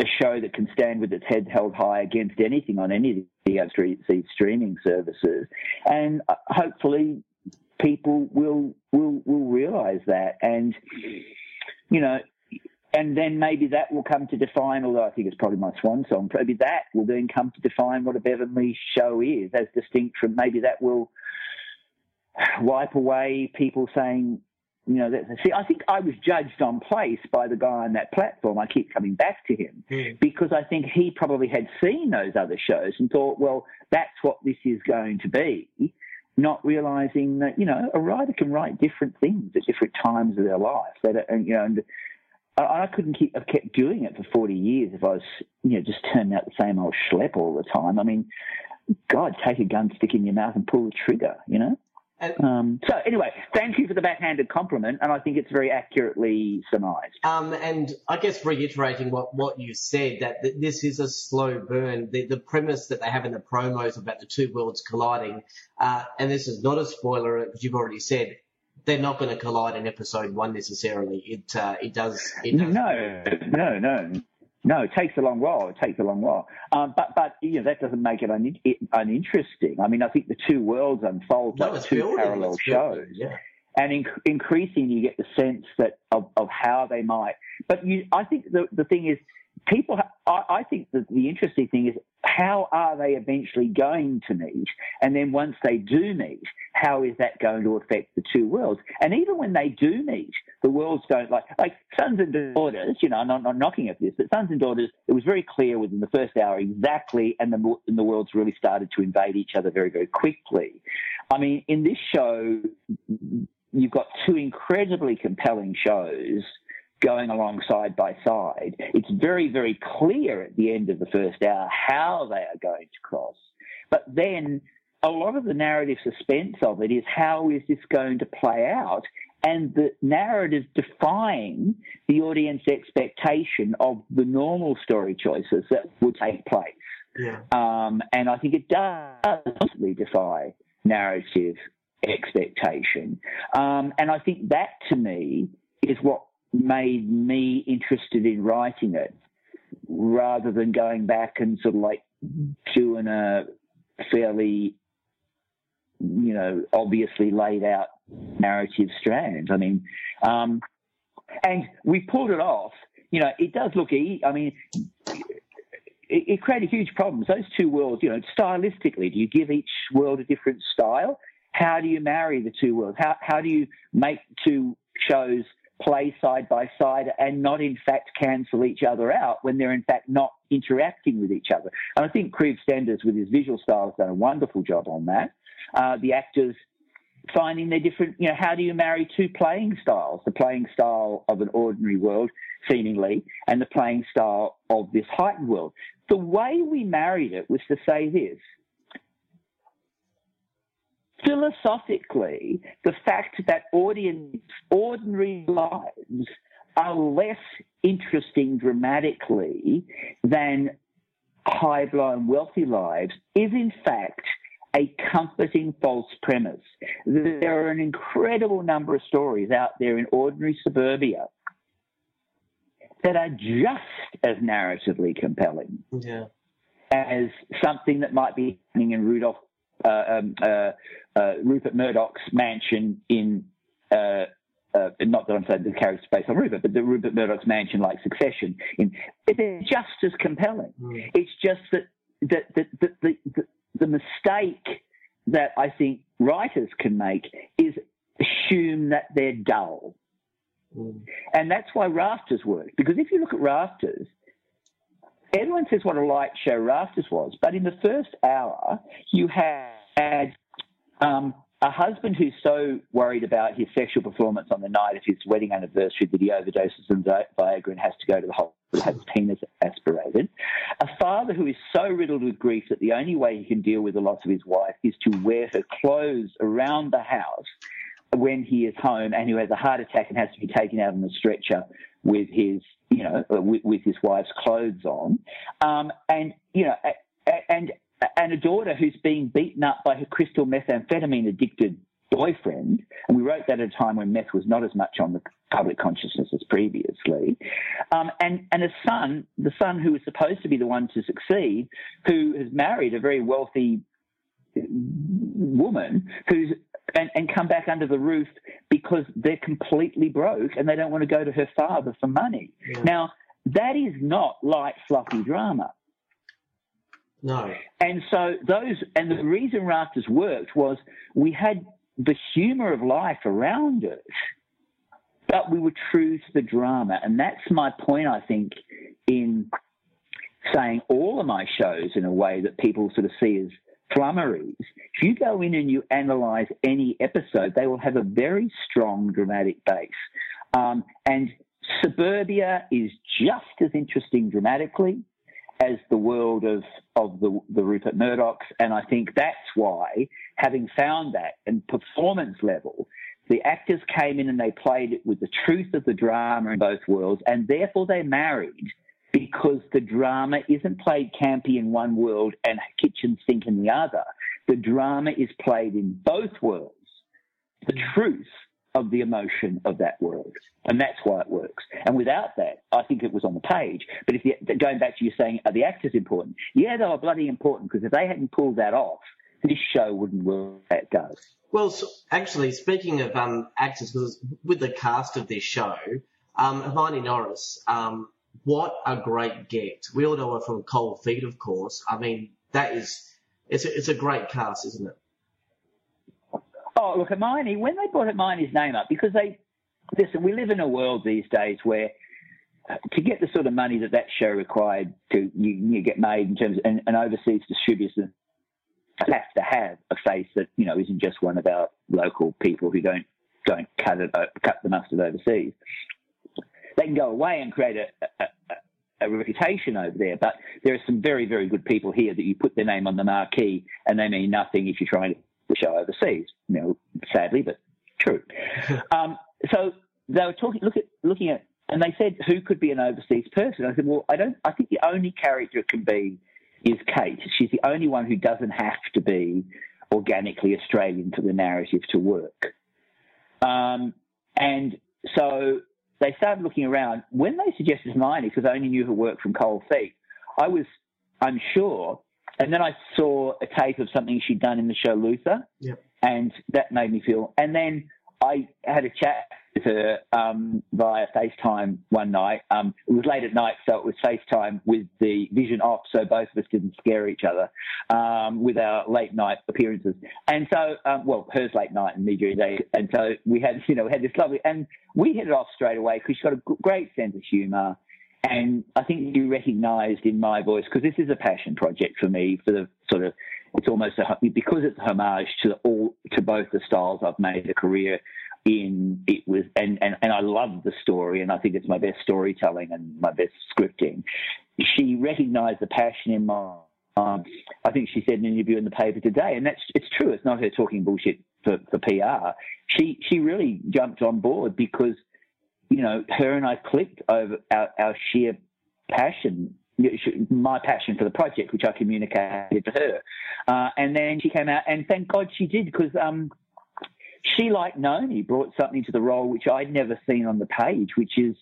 a show that can stand with its head held high against anything on any of the streaming services, and uh, hopefully people will will will realise that, and you know, and then maybe that will come to define. Although I think it's probably my swan song, maybe that will then come to define what a Bevan Lee show is, as distinct from maybe that will wipe away people saying you know, that, see, I think I was judged on place by the guy on that platform. I keep coming back to him Mm. because I think he probably had seen those other shows and thought, well, that's what this is going to be, not realizing that, you know, a writer can write different things at different times of their life. That, and, you know, and I, I couldn't keep, I've kept doing it for 40 years if I was, you know, just turning out the same old schlep all the time. I mean, God, take a gun, stick in your mouth and pull the trigger, you know? And- Um, so anyway, thank you for the backhanded compliment, and I think it's very accurately surmised. Um, and I guess reiterating what, what you said, that th- this is a slow burn. The, the premise that they have in the promos about the two worlds colliding, uh, and this is not a spoiler because you've already said they're not going to collide in episode one necessarily. It uh, it does. It does No, no, no, no. It takes a long while. It takes a long while. Um, but but you know that doesn't make it un- uninteresting. I mean, I think the two worlds unfold No, like two building, parallel it's building, shows. Yeah. and inc- increasingly you get the sense that of, of how they might. But you, I think the the thing is, people. I, think that the interesting thing is how are they eventually going to meet, and then once they do meet, how is that going to affect the two worlds? And even when they do meet, the worlds don't like like sons and daughters. You know, I'm not, not knocking at this, but sons and daughters. It was very clear within the first hour exactly, and the and the worlds really started to invade each other very very quickly. I mean, in this show, you've got two incredibly compelling shows going along side by side. It's very, very clear at the end of the first hour how they are going to cross. But then a lot of the narrative suspense of it is how is this going to play out? And the narrative defying the audience expectation of the normal story choices that would take place. Yeah. Um, and I think it does constantly defy narrative expectation. Um, and I think that to me is what made me interested in writing it rather than going back and sort of like doing a fairly, you know, obviously laid out narrative strand. I mean, um, and we pulled it off. You know, it does look, e- I mean, it, it created huge problems. Those two worlds, you know, stylistically, do you give each world a different style? How do you marry the two worlds? How, how do you make two shows play side by side and not in fact cancel each other out when they're in fact not interacting with each other? And I think Creve Stenders with his visual style has done a wonderful job on that. Uh, the actors finding their different, you know, how do you marry two playing styles? The playing style of an ordinary world, seemingly, and the playing style of this heightened world. The way we married it was to say this. Philosophically, the fact that audience, ordinary lives are less interesting dramatically than high blown wealthy lives is in fact a comforting false premise. There are an incredible number of stories out there in ordinary suburbia that are just as narratively compelling Yeah. as something that might be happening in Rudolph, um, uh, uh, Rupert Murdoch's mansion in. Uh, uh, not that I'm saying the character's based on Rupert, but the Rupert Murdoch's mansion, like Succession, in they're just as compelling. Mm. It's just that that the, the, the, the, the mistake that I think writers can make is assume that they're dull. Mm. And that's why Rafters work, Because if you look at Rafters, everyone says what a light show Rafters was, but in the first hour, you had um, a husband who's so worried about his sexual performance on the night of his wedding anniversary that he overdoses on Viagra and has to go to the hospital have his penis aspirated. A father who is so riddled with grief that the only way he can deal with the loss of his wife is to wear her clothes around the house when he is home and who has a heart attack and has to be taken out on a stretcher with his, you know, uh, with, with his wife's clothes on. Um, and, you know, and, and a daughter who's being beaten up by her crystal methamphetamine addicted boyfriend. And we wrote that at a time when meth was not as much on the public consciousness as previously. Um, and, and a son, the son who was supposed to be the one to succeed, who has married a very wealthy woman who's and, and come back under the roof because they're completely broke and they don't want to go to her father for money. Yeah. Now, that is not light, fluffy drama. No. And so those, and the reason Rafters worked was we had the humour of life around it, but we were true to the drama. And that's my point, I think, in saying all of my shows in a way that people sort of see as flummeries. If you go in and you analyse any episode, they will have a very strong dramatic base. Um, and Suburbia is just as interesting dramatically as the world of, of the, the Rupert Murdochs. And I think that's why, having found that and performance level, the actors came in and they played it with the truth of the drama in both worlds, and therefore they married because the drama isn't played campy in one world and kitchen sink in the other. The drama is played in both worlds. The truth of the emotion of that world. And that's why it works. And without that, I think it was on the page. But if you, going back to you saying, are the actors important? Yeah, they were bloody important because if they hadn't pulled that off, this show wouldn't work it does. Well, so actually, speaking of um, actors, because with the cast of this show, um, Hermione Norris, um, what a great get. We all know her from Cold Feet, of course. I mean, that is, it's a, it's a great cast, isn't it? Oh, look, Hermione, when they brought Hermione's name up, because they, listen, we live in a world these days where uh, to get the sort of money that that show required to you, you get made in terms of an, an overseas distributor have to have a face that you know isn't just one of our local people who don't don't cut it uh, cut the mustard overseas. They can go away and create a, a, a, reputation over there, but there are some very very good people here that you put their name on the marquee and they mean nothing if you're trying to show overseas. You know, sadly, but true. [LAUGHS] um, so they were talking, look at, looking at, and they said who could be an overseas person. I said, well, I don't. I think the only character it can be is Kate. She's the only one who doesn't have to be organically Australian for the narrative to work. Um, and so they started looking around. When they suggested Hermione, because I only knew her work from Cold Feet, I was unsure. And then I saw a tape of something she'd done in the show Luther, Yep. and that made me feel. And then I had a chat her um, via FaceTime one night. Um, it was late at night, so it was FaceTime with the vision off, so both of us didn't scare each other um, with our late night appearances. And so, um, well, hers late night and me during the day. And so we had, you know, we had this lovely, and we hit it off straight away because she's got a great sense of humour. And I think you recognised in my voice, because this is a passion project for me, for the sort of it's almost a, because it's a homage to all to both the styles I've made a career in. It was and, and and I love the story, and I think it's my best storytelling and my best scripting. She recognised the passion in my. Um, I think she said in an interview in the paper today, and that's it's true. It's not her talking bullshit for, for PR. She she really jumped on board because you know her and I clicked over our, our sheer passion my passion for the project, which I communicated to her. Uh, and then she came out, and thank God she did, because um, she, like Noni, brought something to the role which I'd never seen on the page, which is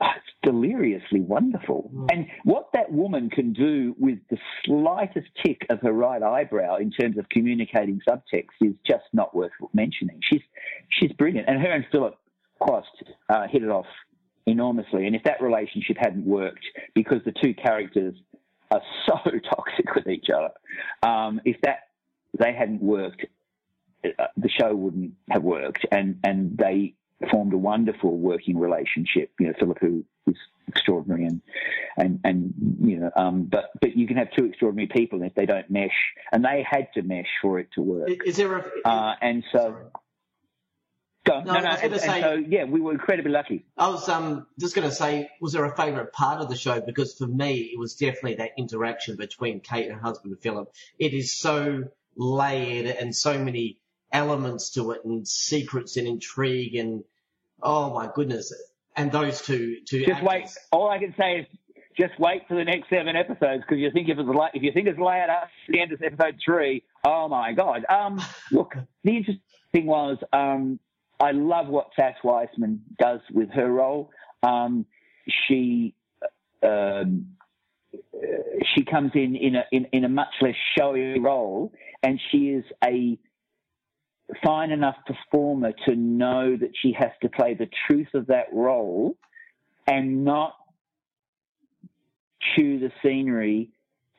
oh, it's deliriously wonderful. Mm. And what that woman can do with the slightest tick of her right eyebrow in terms of communicating subtext is just not worth mentioning. She's she's brilliant, and her and Philip Quast uh, hit it off enormously. And if that relationship hadn't worked, because the two characters are [LAUGHS] so toxic with each other, um, if that they hadn't worked, the show wouldn't have worked. And and they formed a wonderful working relationship. You know, Philip who is extraordinary and and and you know, um, but but you can have two extraordinary people, and if they don't mesh, and they had to mesh for it to work. Is there a? Uh, and so. Sorry. Go. No, no, no. And, say, and so, yeah, we were incredibly lucky. I was um, just going to say, was there a favourite part of the show? Because for me, it was definitely that interaction between Kate and her husband Philip. It is so layered and so many elements to it, and secrets and intrigue, and oh my goodness! And those two, two. Just actors. wait. All I can say is just wait for the next seven episodes because you think if it's like if you think it's layered up the end of episode three, oh my god. Um, [LAUGHS] look, the interesting thing was um, I love what Sass Wiseman does with her role. Um, she um, she comes in in a in, in, a much less showy role, and she is a fine enough performer to know that she has to play the truth of that role and not chew the scenery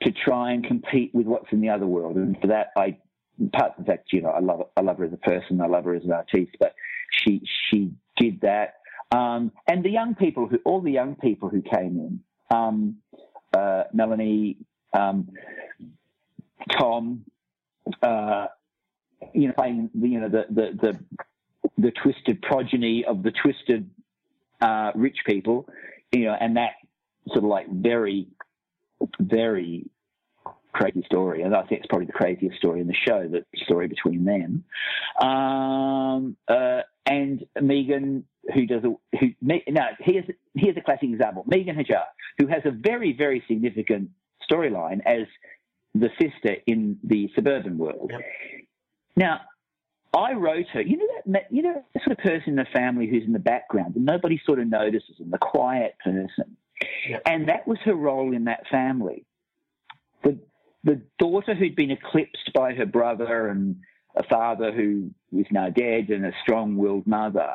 to try and compete with what's in the other world. And for that, I apart from the fact, you know, I love I love her as a person, I love her as an artiste, but she she did that. Um, and the young people who all the young people who came in, um, uh, Melanie, um, Tom, uh, you know, playing the, you know the, the the the twisted progeny of the twisted uh, rich people, you know, and that sort of like very very crazy story, and I think it's probably the craziest story in the show, the story between them. Um, uh, and Megan, who does a, who no, here's here's a classic example. Megan Hajjar, who has a very very significant storyline as the sister in the suburban world. Yep. Now, I wrote her. You know that you know the sort of person in the family who's in the background and nobody sort of notices, and the quiet person. Yep. And that was her role in that family. The the daughter who'd been eclipsed by her brother and a father who is now dead and a strong-willed mother,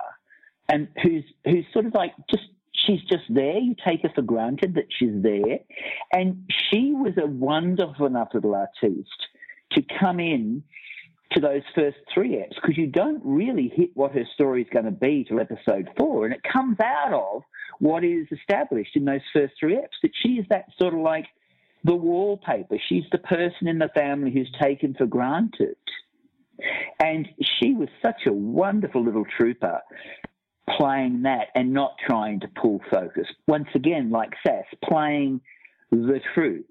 and who's who's sort of like just she's just there. You take her for granted that she's there, and she was a wonderful enough little artiste to come in to those first three eps because you don't really hit what her story is going to be till episode four, and it comes out of what is established in those first three eps that she is that sort of like the wallpaper. She's the person in the family who's taken for granted. And she was such a wonderful little trooper playing that and not trying to pull focus. Once again, like Sass, playing the truth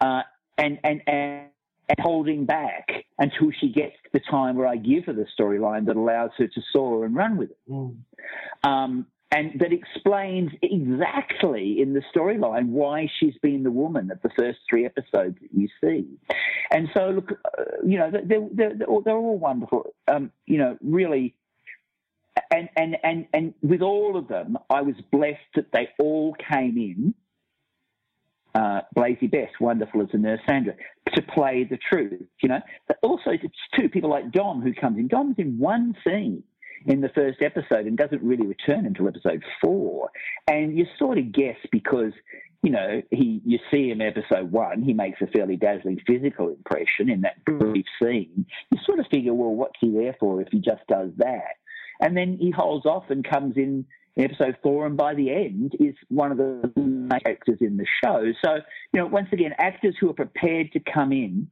uh, and, and, and, and holding back until she gets to the time where I give her the storyline that allows her to soar and run with it. Mm. Um, and that explains exactly in the storyline why she's been the woman of the first three episodes that you see. And so, look, uh, you know, they're, they're, they're, all, wonderful. Um, you know, really. And, and, and, and with all of them, I was blessed that they all came in. Uh, Blazey Best, wonderful as a nurse Sandra, to play the truth, you know. But also, it's two people like Dom who comes in. Dom's in one scene in the first episode and doesn't really return until episode four. And you sort of guess because, you know, he you see him episode one, he makes a fairly dazzling physical impression in that brief scene. You sort of figure, well, what's he there for if he just does that? And then he holds off and comes in in episode four, and by the end is one of the main characters in the show. So, you know, once again, actors who are prepared to come in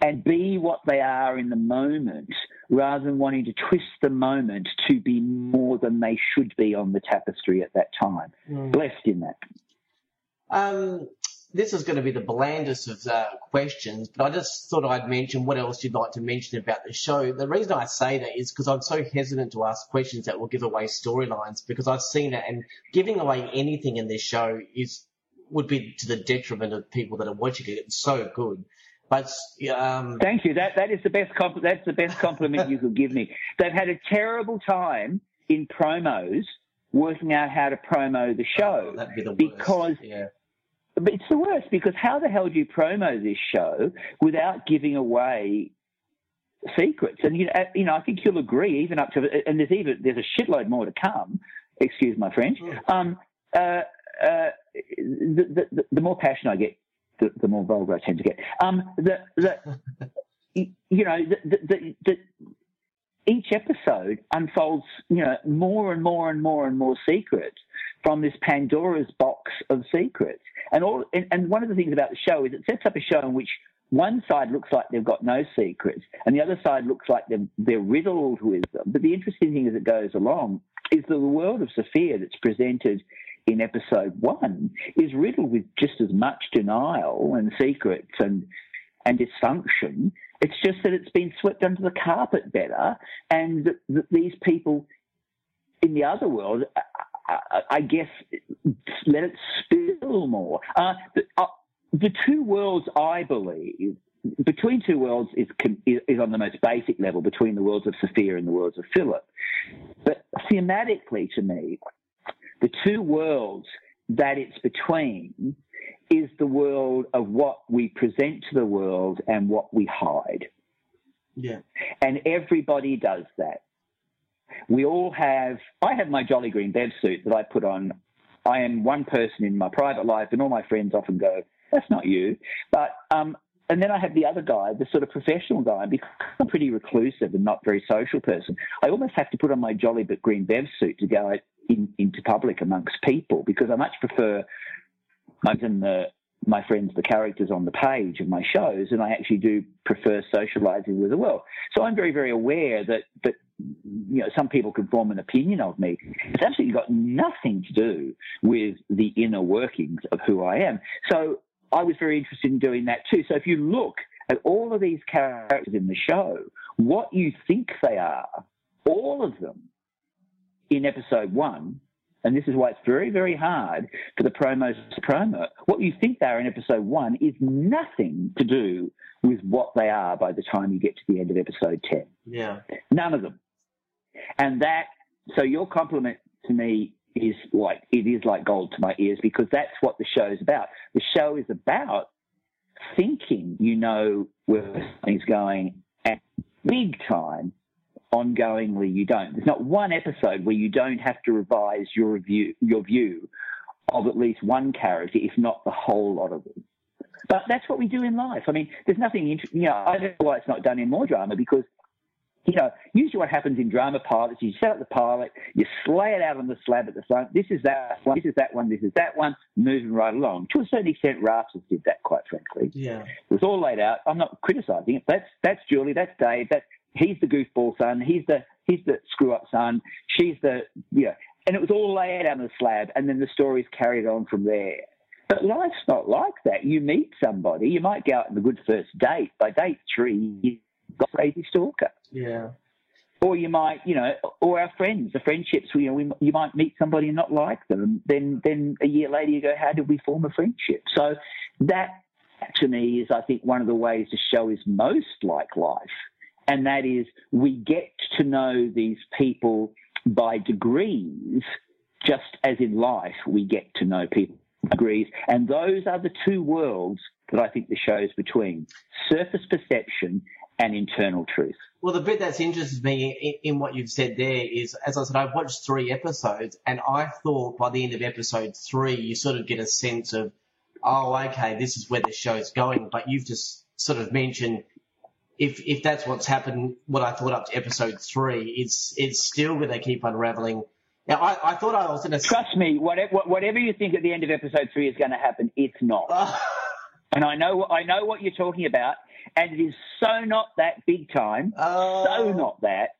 and be what they are in the moment rather than wanting to twist the moment to be more than they should be on the tapestry at that time. Blessed in that. Um, this is going to be the blandest of uh, questions, but I just thought I'd mention what else you'd like to mention about the show. The reason I say that is because I'm so hesitant to ask questions that will give away storylines because I've seen it and giving away anything in this show is would be to the detriment of people that are watching it. It's so good. But um, Thank you. That that is the best compl- that's the best compliment you could give me. They've had a terrible time in promos working out how to promo the show Oh, that'd be the worst. because yeah. But it's the worst because how the hell do you promo this show without giving away secrets? And you know, uh, you know, I think you'll agree, even up to, and there's even there's a shitload more to come. Excuse my French. Um, uh, uh, the, the, the more passion I get, the, the more vulgar I tend to get. Um, the, the, [LAUGHS] you know, the, the, the, the each episode unfolds, you know, more and more and more and more secrets from this Pandora's box of secrets. And all, and, one of the things about the show is it sets up a show in which one side looks like they've got no secrets, and the other side looks like they're, they're riddled with them. But the interesting thing as it goes along is that the world of Sophia that's presented in episode one is riddled with just as much denial and secrets and and dysfunction. It's just that it's been swept under the carpet better, and that, that these people in the other world, I, guess, let it spill more. Uh, the, uh, the two worlds, I believe, between two worlds is, is is on the most basic level between the worlds of Sophia and the worlds of Philip. But thematically, to me, the two worlds that it's between is the world of what we present to the world and what we hide. Yeah. And everybody does that. We all have, I have my Jolly Green Bev suit that I put on. I am one person in my private life, and all my friends often go, that's not you. But, um, and then I have the other guy, the sort of professional guy, because I'm pretty reclusive and not very social person. I almost have to put on my Jolly but Green Bev suit to go out in, into public amongst people because I much prefer than the my friends, the characters on the page of my shows, and I actually do prefer socializing with the world. So I'm very, very aware that that you know some people can form an opinion of me. It's absolutely got nothing to do with the inner workings of who I am. So I was very interested in doing that too. So if you look at all of these characters in the show, what you think they are, all of them in episode one and this is why it's very, very hard for the promos to promo. What you think they are in episode one is nothing to do with what they are by the time you get to the end of episode 10. Yeah. None of them. And that, so your compliment to me is like, it is like gold to my ears because that's what the show is about. The show is about thinking you know where something's going at big time ongoingly you don't. There's not one episode where you don't have to revise your view, your view of at least one character, if not the whole lot of them. But that's what we do in life. I mean, there's nothing, you know, I don't know why it's not done in more drama because, you know, usually what happens in drama pilots, you set up the pilot, you slay it out on the slab at the front. This is that one, this is that one, this is that one, moving right along. To a certain extent, Rafters did that, quite frankly. Yeah. It was all laid out. I'm not criticising it. That's that's Julie. That's Dave. That he's the goofball son. He's the he's the screw up son. She's the yeah. And it was all laid out on the slab, and then the stories carried on from there. But life's not like that. You meet somebody, you might go out on a good first date. By date three, you've got a crazy stalker. Yeah. Or you might, you know, or our friends, the friendships. You know, we, you might meet somebody and not like them, and then then a year later you go, how did we form a friendship? So that to me is, I think, one of the ways the show is most like life, and that is we get to know these people by degrees, just as in life we get to know people degrees, and those are the two worlds that I think the show is between: surface perception and internal truth. Well, the bit that's interested me in, in what you've said there is, as I said, I've watched three episodes, and I thought by the end of episode three, you sort of get a sense of, oh, okay, this is where the show's going. But you've just sort of mentioned, if if that's what's happened, what I thought up to episode three, it's it's still going to keep unraveling. Now, I, I thought I was going to. Trust me, whatever, whatever you think at the end of episode three is going to happen, it's not. [LAUGHS] And I know I know what you're talking about, and it is so not that big time, Oh. so not that.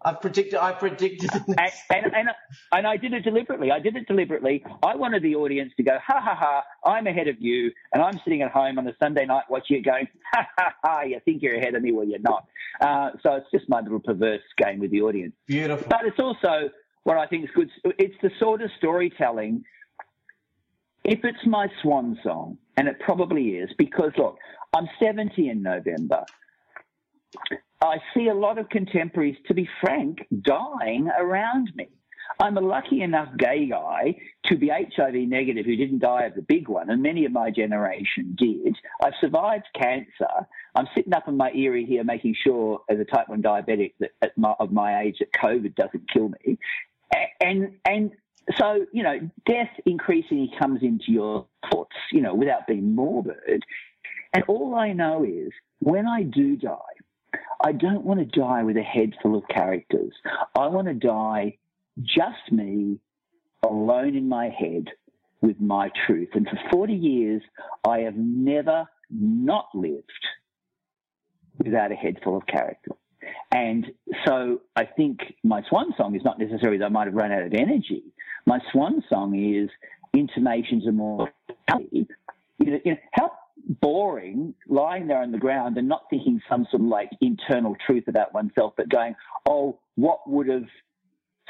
I predicted. I predicted. And, and, and, and I did it deliberately. I did it deliberately. I wanted the audience to go, ha ha ha, I'm ahead of you. And I'm sitting at home on a Sunday night watching it going, ha ha ha, you think you're ahead of me, well, you're not. Uh, so it's just my little perverse game with the audience. Beautiful. But it's also what I think is good. It's the sort of storytelling. If it's my swan song, and it probably is, because look, I'm 70 in November. I see a lot of contemporaries, to be frank, dying around me. I'm a lucky enough gay guy to be HIV negative who didn't die of the big one, and many of my generation did. I've survived cancer. I'm sitting up in my eyrie here making sure, as a type 1 diabetic, that at my, of my age, that COVID doesn't kill me. And, and so, you know, death increasingly comes into your thoughts, you know, without being morbid. And all I know is when I do die, I don't want to die with a head full of characters. I want to die just me, alone in my head with my truth. And for 40 years, I have never not lived without a head full of character. And so I think my swan song is not necessarily that I might have run out of energy. My swan song is intimations of more. You know, you know, how boring lying there on the ground and not thinking some sort of like internal truth about oneself, but going, oh, what would have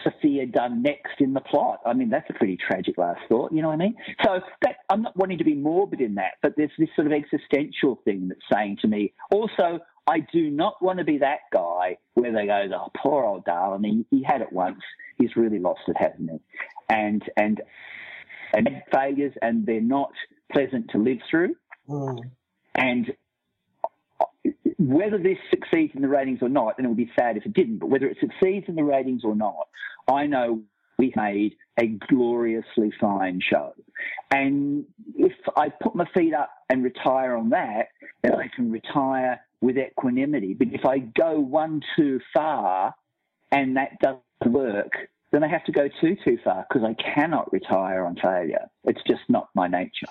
Sophia done next in the plot? I mean, that's a pretty tragic last thought. You know what I mean? So that I'm not wanting to be morbid in that, but there's this sort of existential thing that's saying to me. Also, I do not want to be that guy where they go, oh, poor old darling, he, he had it once. He's really lost it, hasn't he? And and and failures, and they're not pleasant to live through. Mm. And whether this succeeds in the ratings or not, and it would be sad if it didn't, but whether it succeeds in the ratings or not, I know we made a gloriously fine show. And if I put my feet up and retire on that, then I can retire with equanimity. But if I go one too far and that doesn't work, then I have to go too, too far because I cannot retire on failure. It's just not my nature.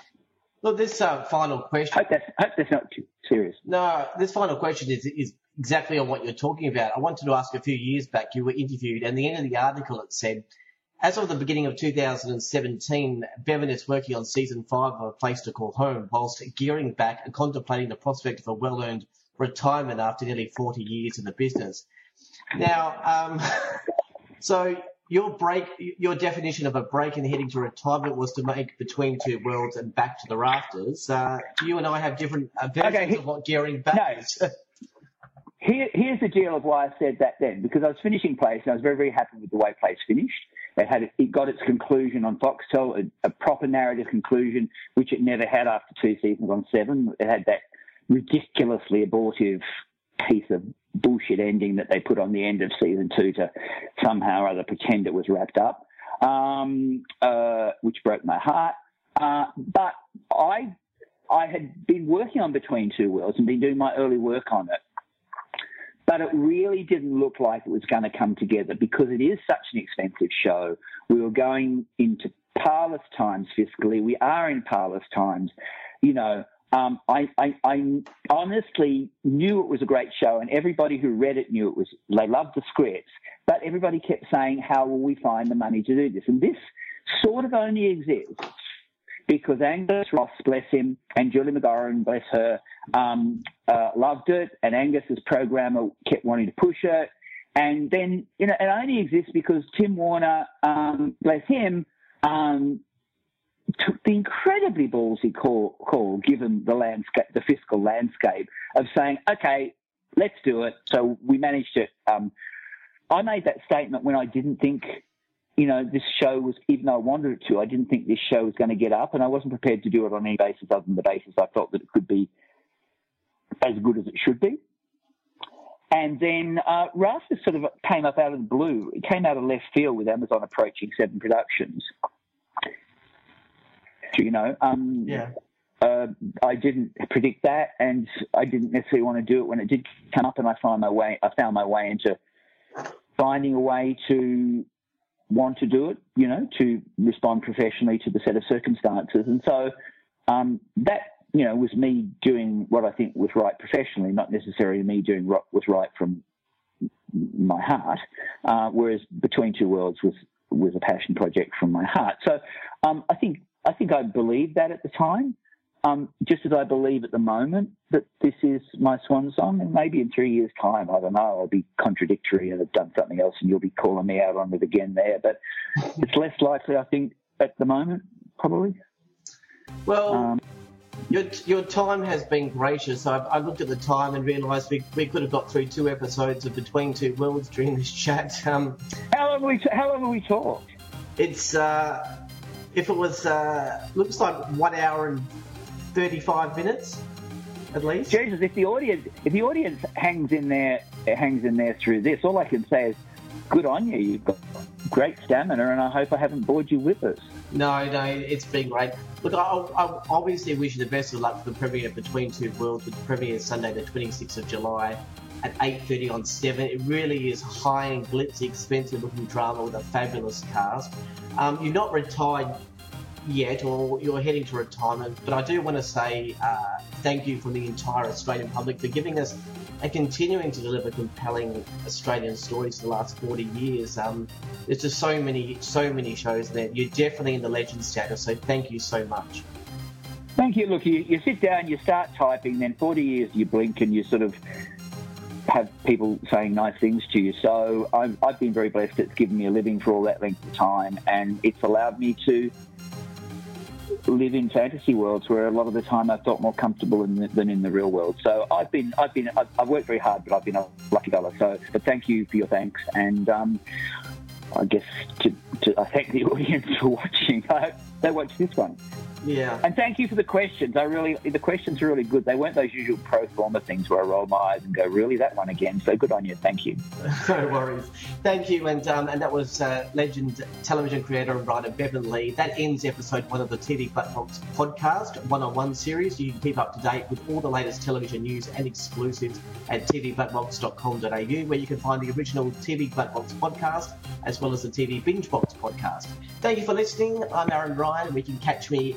Look, this uh, final question. Hope that's, hope that's not too serious. No, this final question is is exactly on what you're talking about. I wanted to ask a few years back, you were interviewed, and the end of the article it said, as of the beginning of 2017, Bevan is working on season five of A Place to Call Home, whilst gearing back and contemplating the prospect of a well-earned retirement after nearly 40 years in the business. Now, um, [LAUGHS] so your break, your definition of a break and heading to retirement was to make between two worlds and back to the rafters. Uh, you and I have different uh, versions Okay, he- of what gearing back No. is. [LAUGHS] Here, here's the deal of why I said that then, because I was finishing Place and I was very, very happy with the way Place finished. It had it got its conclusion on Foxtel, a, a proper narrative conclusion, which it never had after two seasons on Seven. It had that ridiculously abortive piece of bullshit ending that they put on the end of season two to somehow or other pretend it was wrapped up, um, uh, which broke my heart. Uh, but I, I had been working on Between Two Worlds and been doing my early work on it but it really didn't look like it was going to come together because it is such an expensive show. We were going into parlous times fiscally. We are in parlous times. You know, um, I, I, I honestly knew it was a great show, and everybody who read it knew it was. They loved the scripts, but everybody kept saying, "How will we find the money to do this?" And this sort of only exists because Angus Ross, bless him, and Julie McGauran, bless her, um, uh, loved it, and Angus's programmer kept wanting to push it. And then, you know, it only exists because Tim Warner, um, bless him, um, took the incredibly ballsy call, call, given the landscape, the fiscal landscape, of saying, okay, let's do it. So we managed it. Um, I made that statement when I didn't think you know, this show was, even though I wanted it to, I didn't think this show was going to get up, and I wasn't prepared to do it on any basis other than the basis I felt that it could be as good as it should be. And then uh, Rafters sort of came up out of the blue. It came out of left field with Amazon approaching Seven Productions. You know, um, Yeah. uh, I didn't predict that, and I didn't necessarily want to do it when it did come up, and I found my way. I found my way into finding a way to want to do it, you know, to respond professionally to the set of circumstances, and so um, that you know, was me doing what I think was right professionally, not necessarily me doing what was right from my heart. Uh, whereas Between Two Worlds was was a passion project from my heart. So um, I think I think I believed that at the time. Um, just as I believe at the moment that this is my swan song, and maybe in three years' time, I don't know, I'll be contradictory and have done something else, and you'll be calling me out on it again there. But [LAUGHS] it's less likely, I think, at the moment, probably. Well, Um, your, your time has been gracious. I, I looked at the time and realised we, we could have got through two episodes of Between Two Worlds during this chat. [LAUGHS] Um, how long have we How long have we talked? it's uh, if it was uh, looks like one hour and thirty five minutes at least. Jesus, if the audience if the audience hangs in there hangs in there through this, all I can say is, good on you. You've got great stamina, and I hope I haven't bored you with us. No, no, it's been great. Look, I, I obviously wish you the best of luck for the premiere Between Two Worlds, which premieres Sunday the 26th of July at 8.30 on 7. It really is high and glitzy, expensive looking drama with a fabulous cast. Um, you're not retired yet, or you're heading to retirement, but I do want to say uh, thank you from the entire Australian public for giving us and continuing to deliver compelling Australian stories for the last 40 years. Um, there's just so many, so many shows there. You're definitely in the legend status, so thank you so much. Thank you. Look, you, you sit down, you start typing, then 40 years you blink and you sort of have people saying nice things to you. So I've, I've been very blessed. It's given me a living for all that length of time, and it's allowed me to live in fantasy worlds where a lot of the time I felt more comfortable in the, than in the real world. So I've been, I've been, I've, I've worked very hard, but I've been a lucky fella. So, but thank you for your thanks, and um, I guess to, to I thank the [LAUGHS] audience for watching. I hope they watch this one. Yeah. And thank you for the questions. I really, the questions are really good. They weren't those usual pro forma things where I roll my eyes and go, really, that one again. So good on you. Thank you. [LAUGHS] no worries. Thank you, and um, and that was uh, legend television creator and writer Bevan Lee. That ends episode one of the TV Blackbox podcast one-on-one series. You can keep up to date with all the latest television news and exclusives at tvblackbox.com.au, where you can find the original TV Blackbox podcast as well as the TV Binge Box podcast. Thank you for listening. I'm Aaron Ryan. We can catch me